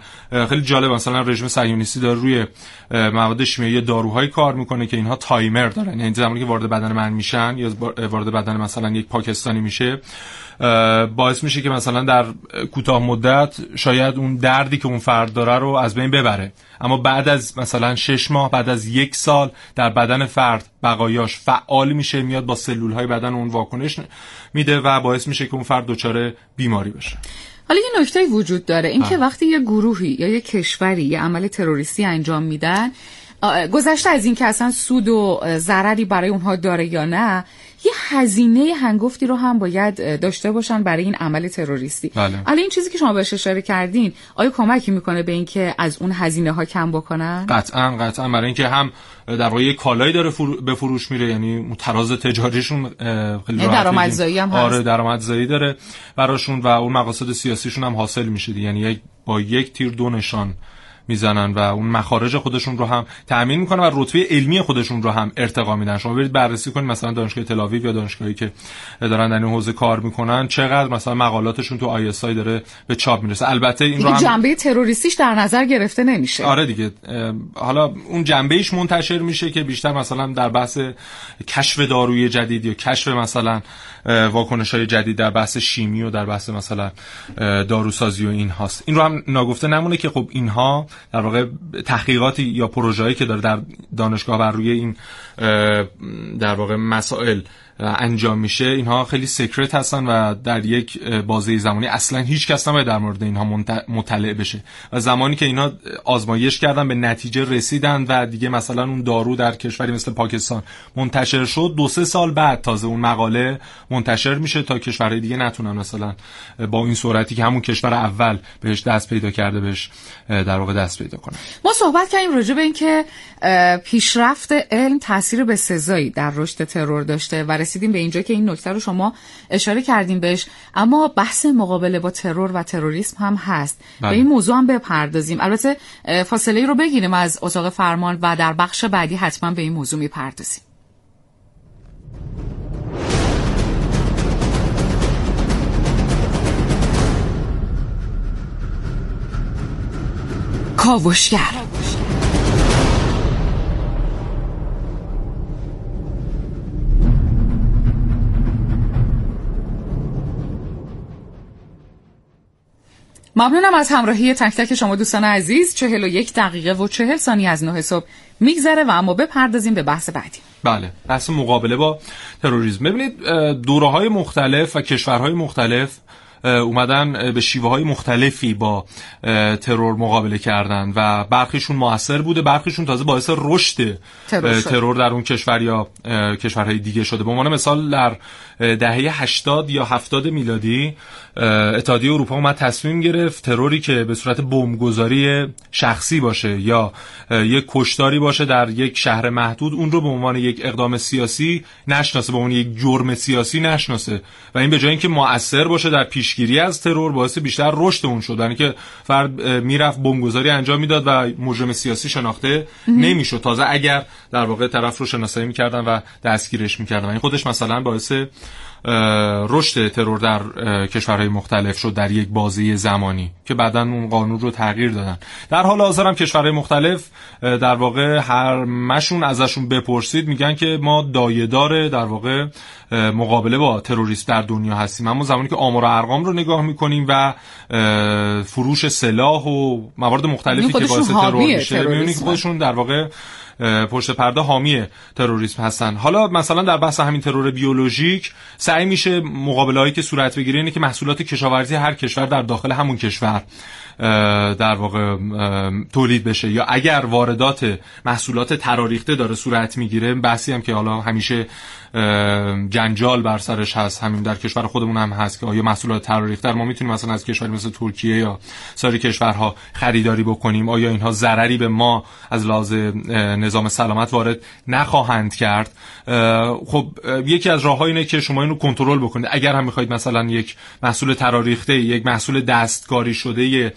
خیلی جالب مثلا رژیم صهیونیستی داره روی مواد شیمیایی داروهایی کار می‌کنه که اینها تایمر دارن. یعنی زمانی که وارد بدن من میشن یا وارد بدن مثلا یک پاکستانی میشه باعث میشه که مثلا در کوتاه مدت شاید اون دردی که اون فرد داره رو از بین ببره. اما بعد از مثلا شش ماه بعد از یک سال در بدن فرد بقایاش فعال میشه میاد با سلول های بدن اون واکنش میده و باعث میشه که اون فرد دچار بیماری بشه. حالا یه نکته وجود داره اینکه وقتی یه گروهی یا یه کشوری یه عمل تروریستی انجام میدن گذشته از اینکه اصلا سود و ضرری برای اونها داره یا نه یه هزینه هنگفتی رو هم باید داشته باشن برای این عمل تروریستی. بله. این چیزی که شما بهش اشاره کردین آیا کمکی می‌کنه به اینکه از اون هزینه ها کم بکنن؟ قطعا قطعا. برای اینکه هم در واقع یه کالایی داره به فروش میره یعنی تراز تجاریشون خیلی یعنی درآمدزایی هم هست. آره درآمدزایی داره براشون و اون مقاصد سیاسیشون هم حاصل میشه. یعنی با یک تیر دو نشان می‌زنن و اون مخارج خودشون رو هم تامین می‌کنن و رتبه علمی خودشون رو هم ارتقا میدن. شما برید بررسی کنید مثلا دانشگاه تلاویو یا دانشگاهی که دارن در این حوزه کار می‌کنن چقدر مثلا مقالاتشون تو آی اس داره به چاپ می‌رسه. البته این رو هم جنبه تروریستیش در نظر گرفته نمیشه. آره دیگه حالا اون جنبه ایش منتشر میشه که بیشتر مثلا در بحث کشف داروی جدید یا کشف مثلا واکنش های جدید در بحث شیمی و در بحث مثلا داروسازی و این هاست این رو هم ناگفته نمونه که خب اینها در واقع تحقیقاتی یا پروژه‌ای که داره در دانشگاه بر روی این در واقع مسائل انجام میشه اینها خیلی سیکرت هستن و در یک بازه زمانی اصلا هیچ کس نباید در مورد اینها مطلع بشه. و زمانی که اینها آزمایش کردن به نتیجه رسیدن و دیگه مثلا اون دارو در کشوری مثل پاکستان منتشر شد دو سه سال بعد تازه اون مقاله منتشر میشه تا کشورهای دیگه نتونن مثلا با این صورتی که همون کشور اول بهش دست پیدا کرده بهش در واقع دست پیدا کنن. ما صحبت کردیم راجع به اینکه پیشرفت علم تاثیر به سزایی در رشد ترور داشته و رسیدیم به اینجا که این نکته رو شما اشاره کردیم بهش. اما بحث مقابله با ترور و تروریسم هم هست. بله. به این موضوع هم بپردازیم. البته فاصله رو بگیریم از اتاق فرمان و در بخش بعدی حتما به این موضوع می‌پردازیم. کاوشگر. ممنونم از همراهی تک تک شما دوستان عزیز. چهل و یک دقیقه و چهل ثانیه از نه صبح میگذره و اما بپردازیم به بحث بعدی. بله بحث مقابله با تروریسم. ببینید دوره های مختلف و کشورهای مختلف اومدن به شیوه های مختلفی با ترور مقابله کردن و برخیشون موثر بوده. برخیشون تازه باعث رشد ترور, در اون کشور یا کشورهای دیگه شده. به عنوان مثال در دهه 80 یا 70 میلادی اتحادیه اروپا اومد تصمیم گرفت تروری که به صورت بمبگذاری شخصی باشه یا یک کشتاری باشه در یک شهر محدود اون رو به عنوان یک اقدام سیاسی نشناسه به عنوان یک جرم سیاسی نشناسه. و این به جای اینکه مؤثر باشه در پیشگیری از ترور باعث بیشتر رشد اون شد. یعنی که فرد می‌رفت بمبگذاری انجام می‌داد و مجرم سیاسی شناخته نمی‌شد. تازه اگر در واقع طرف رو شناسایی می‌کردن و دستگیرش می‌کردن. این خودش مثلا باعث رشد ترور در کشورهای مختلف شد در یک بازی زمانی که بعدا اون قانون رو تغییر دادن. در حال حاضر هم کشورهای مختلف در واقع هر مشون ازشون بپرسید میگن که ما دایدار در واقع مقابله با تروریست در دنیا هستیم. اما زمانی که آمار و ارقام رو نگاه می‌کنیم و فروش سلاح و موارد مختلفی که باعث ترور میشه می‌بینیم که خودشون در واقع پشت پرده حامی تروریسم هستن. حالا مثلا در بحث همین ترور بیولوژیک سعی میشه مقابله که صورت بگیره اینه که محصولات کشاورزی هر کشور در داخل همون کشور در واقع تولید بشه. یا اگر واردات محصولات تراریخته داره صورت می‌گیره بحثی هم که حالا همیشه جنجال بر سرش هست. همین در کشور خودمون هم هست که آیا محصولات تراریخته ما می‌تونیم مثلا از کشوری مثل ترکیه یا سایر کشورها خریداری بکنیم. آیا اینها ضرری به ما از لحاظ نظام سلامت وارد نخواهند کرد؟ خب یکی از راه اینه که شما اینو کنترل بکنید. اگر هم می‌خواید مثلا یک محصول تراریخته یک محصول دستکاری شده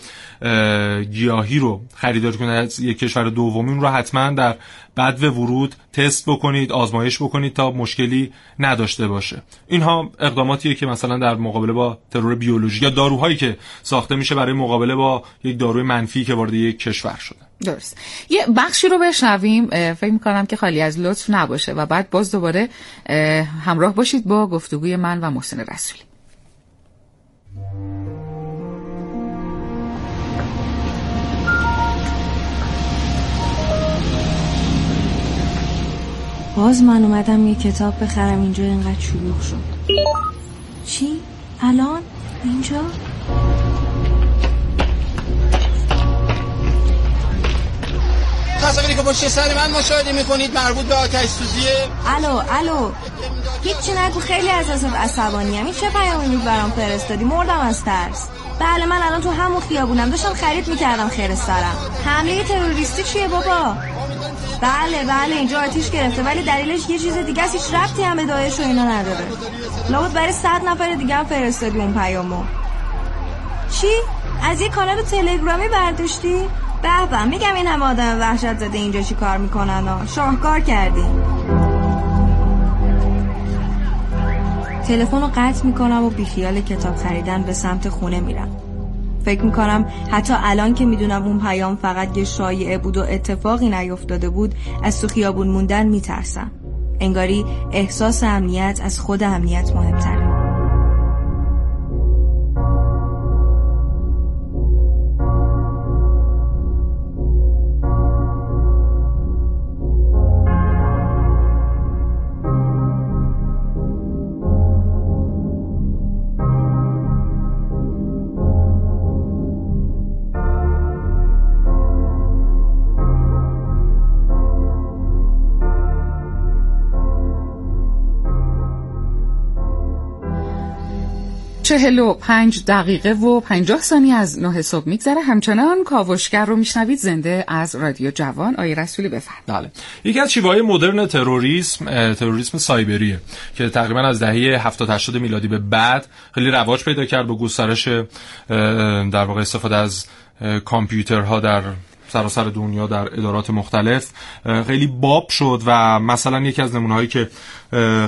گیاهی رو خریداری کنید. از یک کشور دومی رو حتما در بعد ورود تست بکنید آزمایش بکنید تا مشکلی نداشته باشه. اینها اقداماتیه که مثلا در مقابله با ترور بیولوژی یا داروهایی که ساخته میشه برای مقابله با یک داروی منفی که وارد یک کشور شده. درست. یه بخشی رو بشنویم. فکر می‌کنم که خالی از لطف نباشه و بعد باز دوباره همراه باشید با گفتگوی من و محسن رسولی. باز من اومدم یه کتاب بخرم اینجا اینقدر شلوغ شد. چی؟ الان؟ اینجا؟ تصاویری که پشت سر من مشاهده می‌کنید مربوط به آتش سوزیه. الو الو. هیچی نگو خیلی از ازت عصبانی این چه پیامی برام فرستادی؟ مردم از ترس. بله من الان تو همون خیابونم. داشتم خرید می‌کردم خرستارم حمله تروریستی چیه بابا؟ بله بله اینجا آتیش گرفته. ولی دلیلش یه چیز دیگه است. هیچ ربطی هم به داعش و اینا نداره. لابد برای صد نفر دیگه هم فرستادی اون پیامو. چی؟ از یه کانال تلگرامی برداشتی؟ به به میگم این همه آدم وحشت زده اینجا چی کار می‌کنن شاهکار کردیم تلفن رو قطع می‌کنم و بیخیال کتاب خریدن به سمت خونه میرم. فکر می‌کنم حتی الان که می‌دونم اون پیام فقط یه شایعه بود و اتفاقی نیفتاده بود از تو خیابون موندن میترسم. انگاری احساس امنیت از خود امنیت مهمتره. چهل و پنج دقیقه و پنجاه ثانیه از نه صبح میگذره. همچنان کاوشگر رو میشنوید. زنده از رادیو جوان. آیه رسولی بفرم بله. یکی از شیوه‌های مدرن تروریسم تروریسم سایبریه که تقریبا از دهه 70 80 میلادی به بعد خیلی رواج پیدا کرد با گسترش در واقع استفاده از کامپیوترها در سراسر دنیا در ادارات مختلف خیلی باب شد و مثلا یکی از نمونه هایی که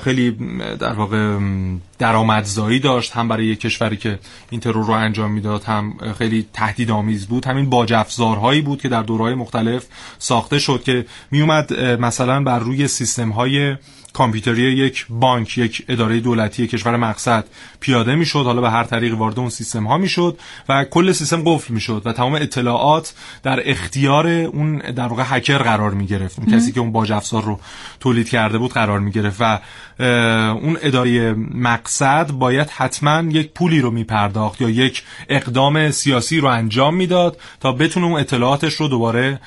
خیلی در واقع درآمدزایی داشت هم برای یک کشوری که این ترور رو انجام می‌داد هم خیلی تهدید آمیز بود. همین باج افزارهایی بود که در دورهای مختلف ساخته شد که میومد مثلا بر روی سیستم های کامپیوتری یک بانک یک اداره دولتی کشور مقصد پیاده می‌شد. حالا به هر طریق وارد اون سیستم ها می‌شد و کل سیستم قفل می‌شد و تمام اطلاعات در اختیار اون در واقع هکر قرار می گرفت اون کسی که اون باج افزار رو تولید کرده بود قرار می گرفت و اون اداره مقصد باید حتما یک پولی رو می پرداخت یا یک اقدام سیاسی رو انجام می‌داد تا بتونه اون اطلاعاتش رو دوباره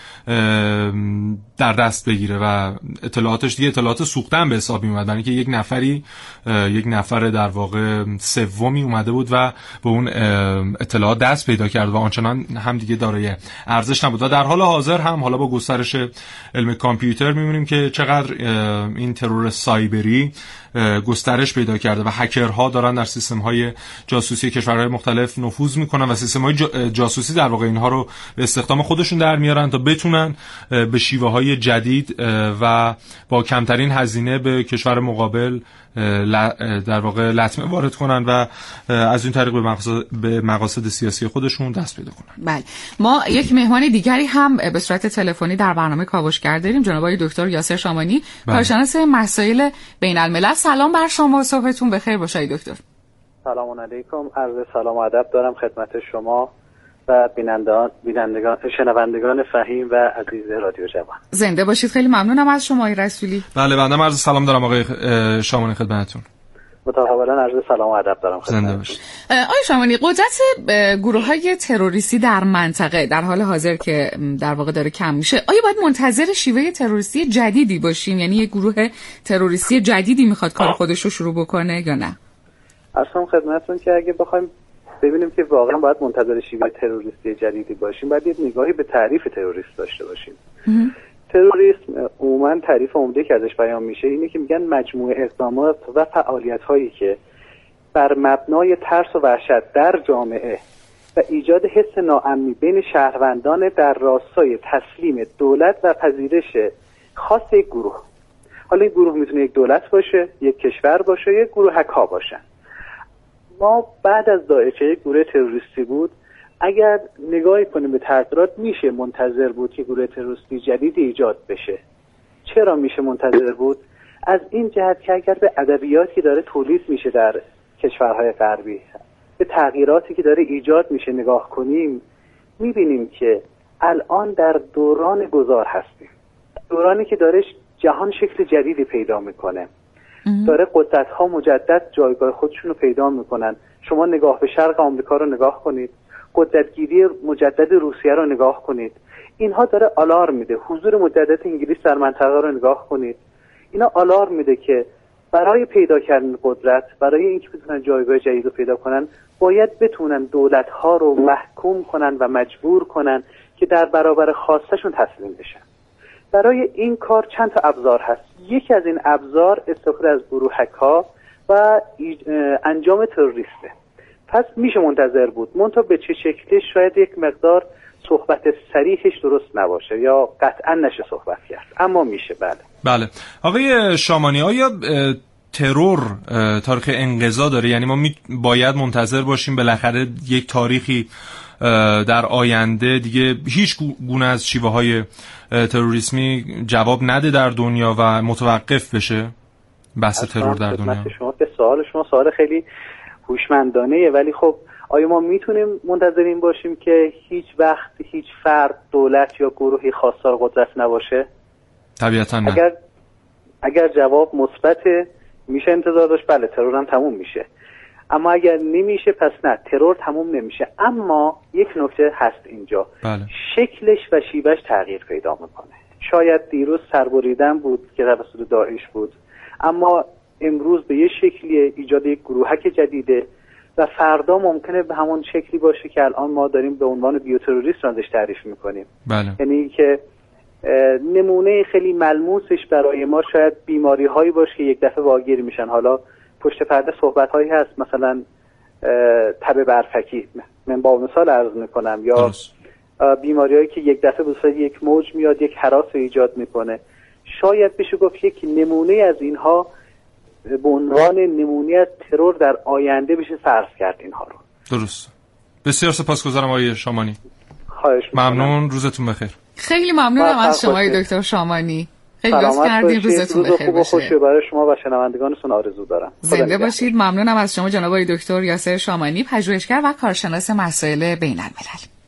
در دست بگیره و اطلاعاتش دیگه اطلاعات سوختن به حساب می اومد برای اینکه یک نفری یک نفر در واقع سومی اومده بود و به اون اطلاعات دست پیدا کرد و آنچنان هم دیگه دارای ارزش نبود. و در حال حاضر هم حالا با گسترش علم کامپیوتر می‌بینیم که چقدر این ترور سایبری گسترش پیدا کرده و هکرها دارن در سیستم های جاسوسی کشورهای مختلف نفوذ می‌کنن و سیستم های جاسوسی در واقع اینها رو به استخدام خودشون در میارن تا بتونن به شیوه های جدید و با کمترین هزینه به کشور مقابل در واقع لطمه وارد کنن و از این طریق به مقاصد, به مقاصد سیاسی خودشون دست پیدا کنن. بله. ما یک مهمان دیگری هم به صورت تلفنی در برنامه کاوشگر داریم جناب آقای دکتر یاسر شامانی بله. کارشناس مسائل بین الملل سلام بر شما. صبحتون بخیر. باشه دکتر. سلام علیکم. عرض سلام و ادب دارم خدمت شما. و بینندگان بینندگان شنوندگان فهیم و عزیز رادیو جوان. زنده باشید. خیلی ممنونم از شما رسولی. بله بنده عرض سلام دارم آقای شامانی خدمتتون. متقابلا عرض سلام و ادب دارم زنده باشید. آقای شامانی قدرت گروه های تروریستی در منطقه در حال حاضر که در واقع داره کم میشه آیا باید منتظر شیوه تروریستی جدیدی باشیم؟ یعنی یک گروه تروریستی جدیدی می‌خواد کار خودش رو شروع بکنه یا نه؟ اصلا خدمتتون که اگه بخوایم ببینیم که واقعا باید منتظر شیوه تروریستی جدیدی باشیم. باید یه نگاهی به تعریف تروریست داشته باشیم. تروریسم عموما تعریف عمده که ازش بیان میشه اینه که میگن مجموعه اقدامات و فعالیت هایی که بر مبنای ترس و وحشت در جامعه و ایجاد حس ناامنی بین شهروندان در راستای تسلیم دولت و پذیرش خاص یک گروه. حالا این گروه می‌تونه یک دولت باشه یک کشور باشه یک گروه ها باشن. ما بعد از داعش یک گروه تروریستی بود اگر نگاهی کنیم به تغییرات میشه منتظر بود که گروه تروریستی جدیدی ایجاد بشه. چرا میشه منتظر بود؟ از این جهت که اگر به ادبیاتی داره تولید میشه در کشورهای غربی به تغییراتی که داره ایجاد میشه نگاه کنیم می‌بینیم که الان در دوران گذار هستیم. دورانی که داره جهان شکل جدیدی پیدا می‌کنه. داره قدرت ها مجدد جایگاه خودشون رو پیدا می‌کنن. شما نگاه به شرق آمریکا رو نگاه کنید. قدرتگیری مجدد روسیه رو نگاه کنید. اینها داره آلارم میده. حضور مجدد انگلیس در منطقه رو نگاه کنید. اینا آلارم میده که برای پیدا کردن قدرت برای اینکه بتونن جایگاه جدید رو پیدا کنن باید بتونن دولت ها رو محکوم کنن و مجبور کنن که در برابر خواستشون تسلیم بشن. برای این کار چند تا ابزار هست. یکی از این ابزار استفاده از گروهک ها و انجام تروریسته. پس میشه منتظر بود. منتها به چه شکلی؟ شاید یک مقدار صحبت سریحش درست نباشه یا قطعا نشه صحبت کرد. اما میشه بله. بله. آقای شامانی آیا ترور تاریخ انقضا داره؟ یعنی ما باید منتظر باشیم بالاخره یک تاریخی در آینده دیگه هیچ گونه از شیوه های تروریسمی جواب نده در دنیا و متوقف بشه؟ بحث ترور در دنیا. شما که سوال شما سوال خیلی هوشمندانه ولی خب آیا ما می‌تونیم منتظر باشیم که هیچ وقت هیچ فرد دولت یا گروهی خواستار قدرت نباشه؟ طبیعتا نه. اگر اگر جواب مثبت میشه انتظار داشت؟ بله ترور هم تموم میشه. اما اگر نمیشه پس نه ترور تموم نمیشه. اما یک نکته هست اینجا. بله. شکلش و شیوهش تغییر پیدا می‌کنه. شاید دیروز سربریدن بود که توسط داعش بود اما امروز به یه شکلی ایجاد یک گروهک جدیده و فردا ممکنه به همون شکلی باشه که الان ما داریم به عنوان بیوتروریست ازش تعریف می‌کنیم. بله. یعنی که نمونه خیلی ملموسش برای ما شاید بیماری هایی باشه که یک دفعه واگیر میشن. حالا پشت پرده صحبت هایی هست. مثلا تب برفکی. من با مثال عرض می‌کنم. یا بیماری هایی که یک دفعه به یک موج میاد یک حراس ایجاد می‌کنه. شاید بشه گفت یک نمونه از اینها به عنوان نمونه از ترور در آینده بشه فرض کرد اینها رو. درست. بسیار سپاسگزارم آقای شامانی. خواهش ممنون. روزتون بخیر. خیلی ممنونم از شما دکتر شامانی. خیلی لطف کردین روزتون بخیر باشه. خوشی برای شما و شنوندگانتون آرزو دارم. زنده باشید. ممنونم از شما جناب دکتر یاسر شامانی پژوهشگر و کارشناس مسائل بین الملل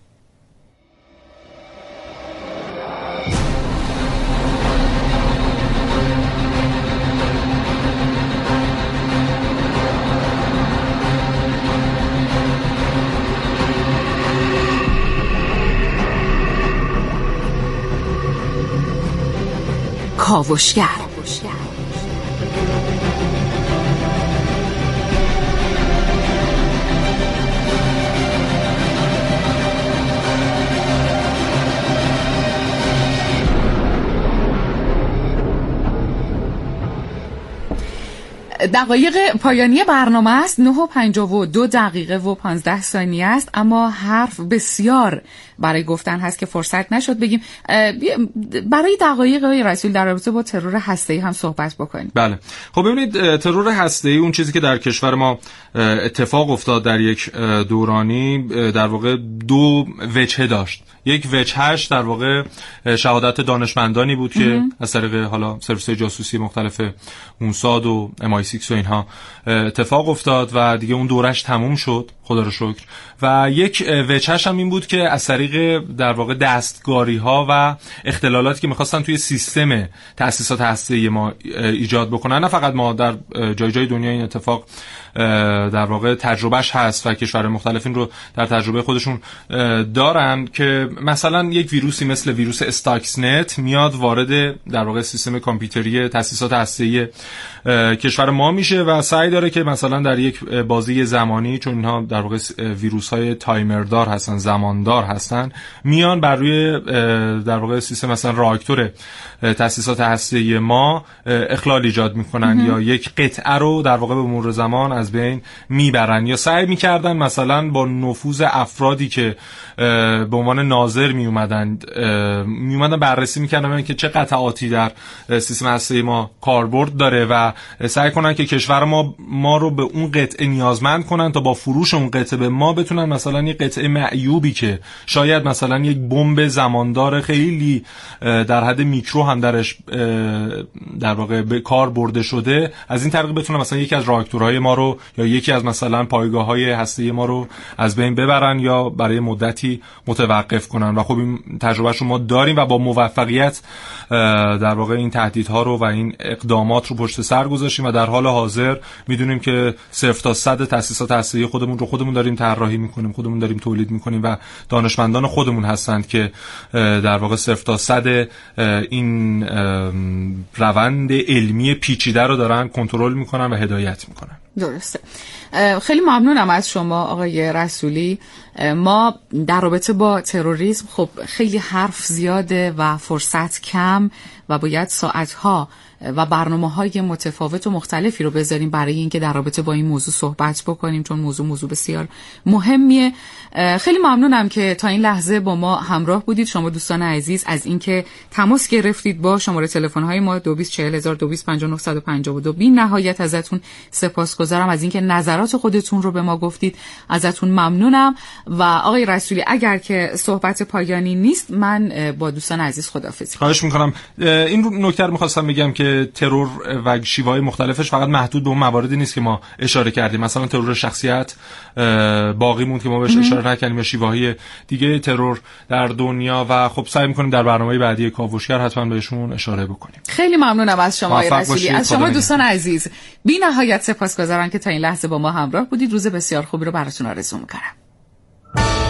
کاوشگر دقایق پایانی برنامه است. 9 و 52 دقیقه و 15 ثانیه است. اما حرف بسیار برای گفتن هست که فرصت نشد بگیم. برای دقایق رسول در رابطه با ترور هسته‌ای هم صحبت بکنیم. بله. خب ببینید ترور هسته‌ای اون چیزی که در کشور ما اتفاق افتاد در یک دورانی در واقع دو وجهه داشت. یک وجهش در واقع شهادت دانشمندانی بود که از طریق حالا سرویس جاسوسی مختلف موساد و MI6 و اینها اتفاق افتاد و دیگه اون دورش تموم شد. خدا رو شکر. و یک وجهش هم این بود که از طریق در واقع دستگاری ها و اختلالاتی که می‌خواستن توی سیستم تاسیسات هسته ما ایجاد بکنن نه فقط ما در جای جای دنیا این اتفاق در واقع تجربهش هست و کشور مختلفین رو در تجربه خودشون دارن که مثلا یک ویروسی مثل ویروس استاکسنت میاد وارد در واقع سیستم کامپیوتری تاسیسات هسته‌ای کشور ما میشه و سعی داره که مثلا در یک بازی زمانی چون اینها در واقع ویروس های تایمردار هستن زماندار هستن میان بر روی در واقع سیستم مثلا راکتور تاسیسات هسته ما اخلال ایجاد می‌کنن یا یک قطعه رو در واقع به مرور زمان از بین می‌برن. یا سعی می‌کردن مثلا با نفوذ افرادی که به عنوان ناظر می اومدن می اومدن بررسی می‌کردن که چه قطعاتی در سیستم هسته ما کاربرد داره و سعی کنن که کشور ما ما رو به اون قطعه نیازمند کنن تا با فروش اون قطعه به ما بتونن مثلا یک قطعه معیوبی که شاید مثلا یک بمب زماندار خیلی در حد میکرو هم درش در واقع به کار برده شده از این طریق بتونن مثلا یکی از راکتورهای ما رو یا یکی از مثلا پایگاه های هسته ما رو از بین ببرن یا برای مدتی متوقف کنن. و خب این تجربهش رو ما داریم و با موفقیت در واقع این تهدیدها رو و این اقدامات رو پشت سر گذاشتیم و در حال حاضر می‌دونیم که صفر تا صد تاسیسات هسته خودمون رو خودمون داریم طراحی می‌کنیم خودمون داریم تولید می‌کنیم و دانشمندان خودمون هستند که در واقع صفر تا صد این روند علمی پیچیده رو دارن کنترل می‌کنن و هدایت می‌کنن. درسته. خیلی ممنونم از شما آقای رسولی. ما در رابطه با تروریسم خب خیلی حرف زیاده و فرصت کم و باید ساعتها و برنامه های متفاوت و مختلفی رو بذاریم برای اینکه در رابطه با این موضوع صحبت بکنیم چون موضوع موضوع بسیار مهمیه. خیلی ممنونم که تا این لحظه با ما همراه بودید. شما دوستان عزیز از اینکه تماس گرفتید با شماره تلفن های ما 224000 بی نهایت ازتون سپاسگزارم. از اینکه نظرات خودتون رو به ما گفتید ازتون ممنونم. و آقای رسولی اگر که صحبت پایانی نیست من با دوستان عزیز خدافظی خواهش می‌کنم. این نکته رو می‌خواستم بگم که ترور و شیوه مختلفش فقط محدود به اون مواردی نیست که ما اشاره کردیم. مثلا ترور شخصیت باقی موند که ما بهش اشاره نکردیم یا شیوه دیگه ترور در دنیا و خب سعی می‌کنیم در برنامه بعدی کاوشگر حتما بهشون اشاره بکنیم. خیلی ممنونم از شما رسولی. از شما دوستان عزیز بی نهایت سپاسگزارم که تا این لحظه با ما همراه بودید. روز بسیار خوبی رو براتون آرزو می‌کنم.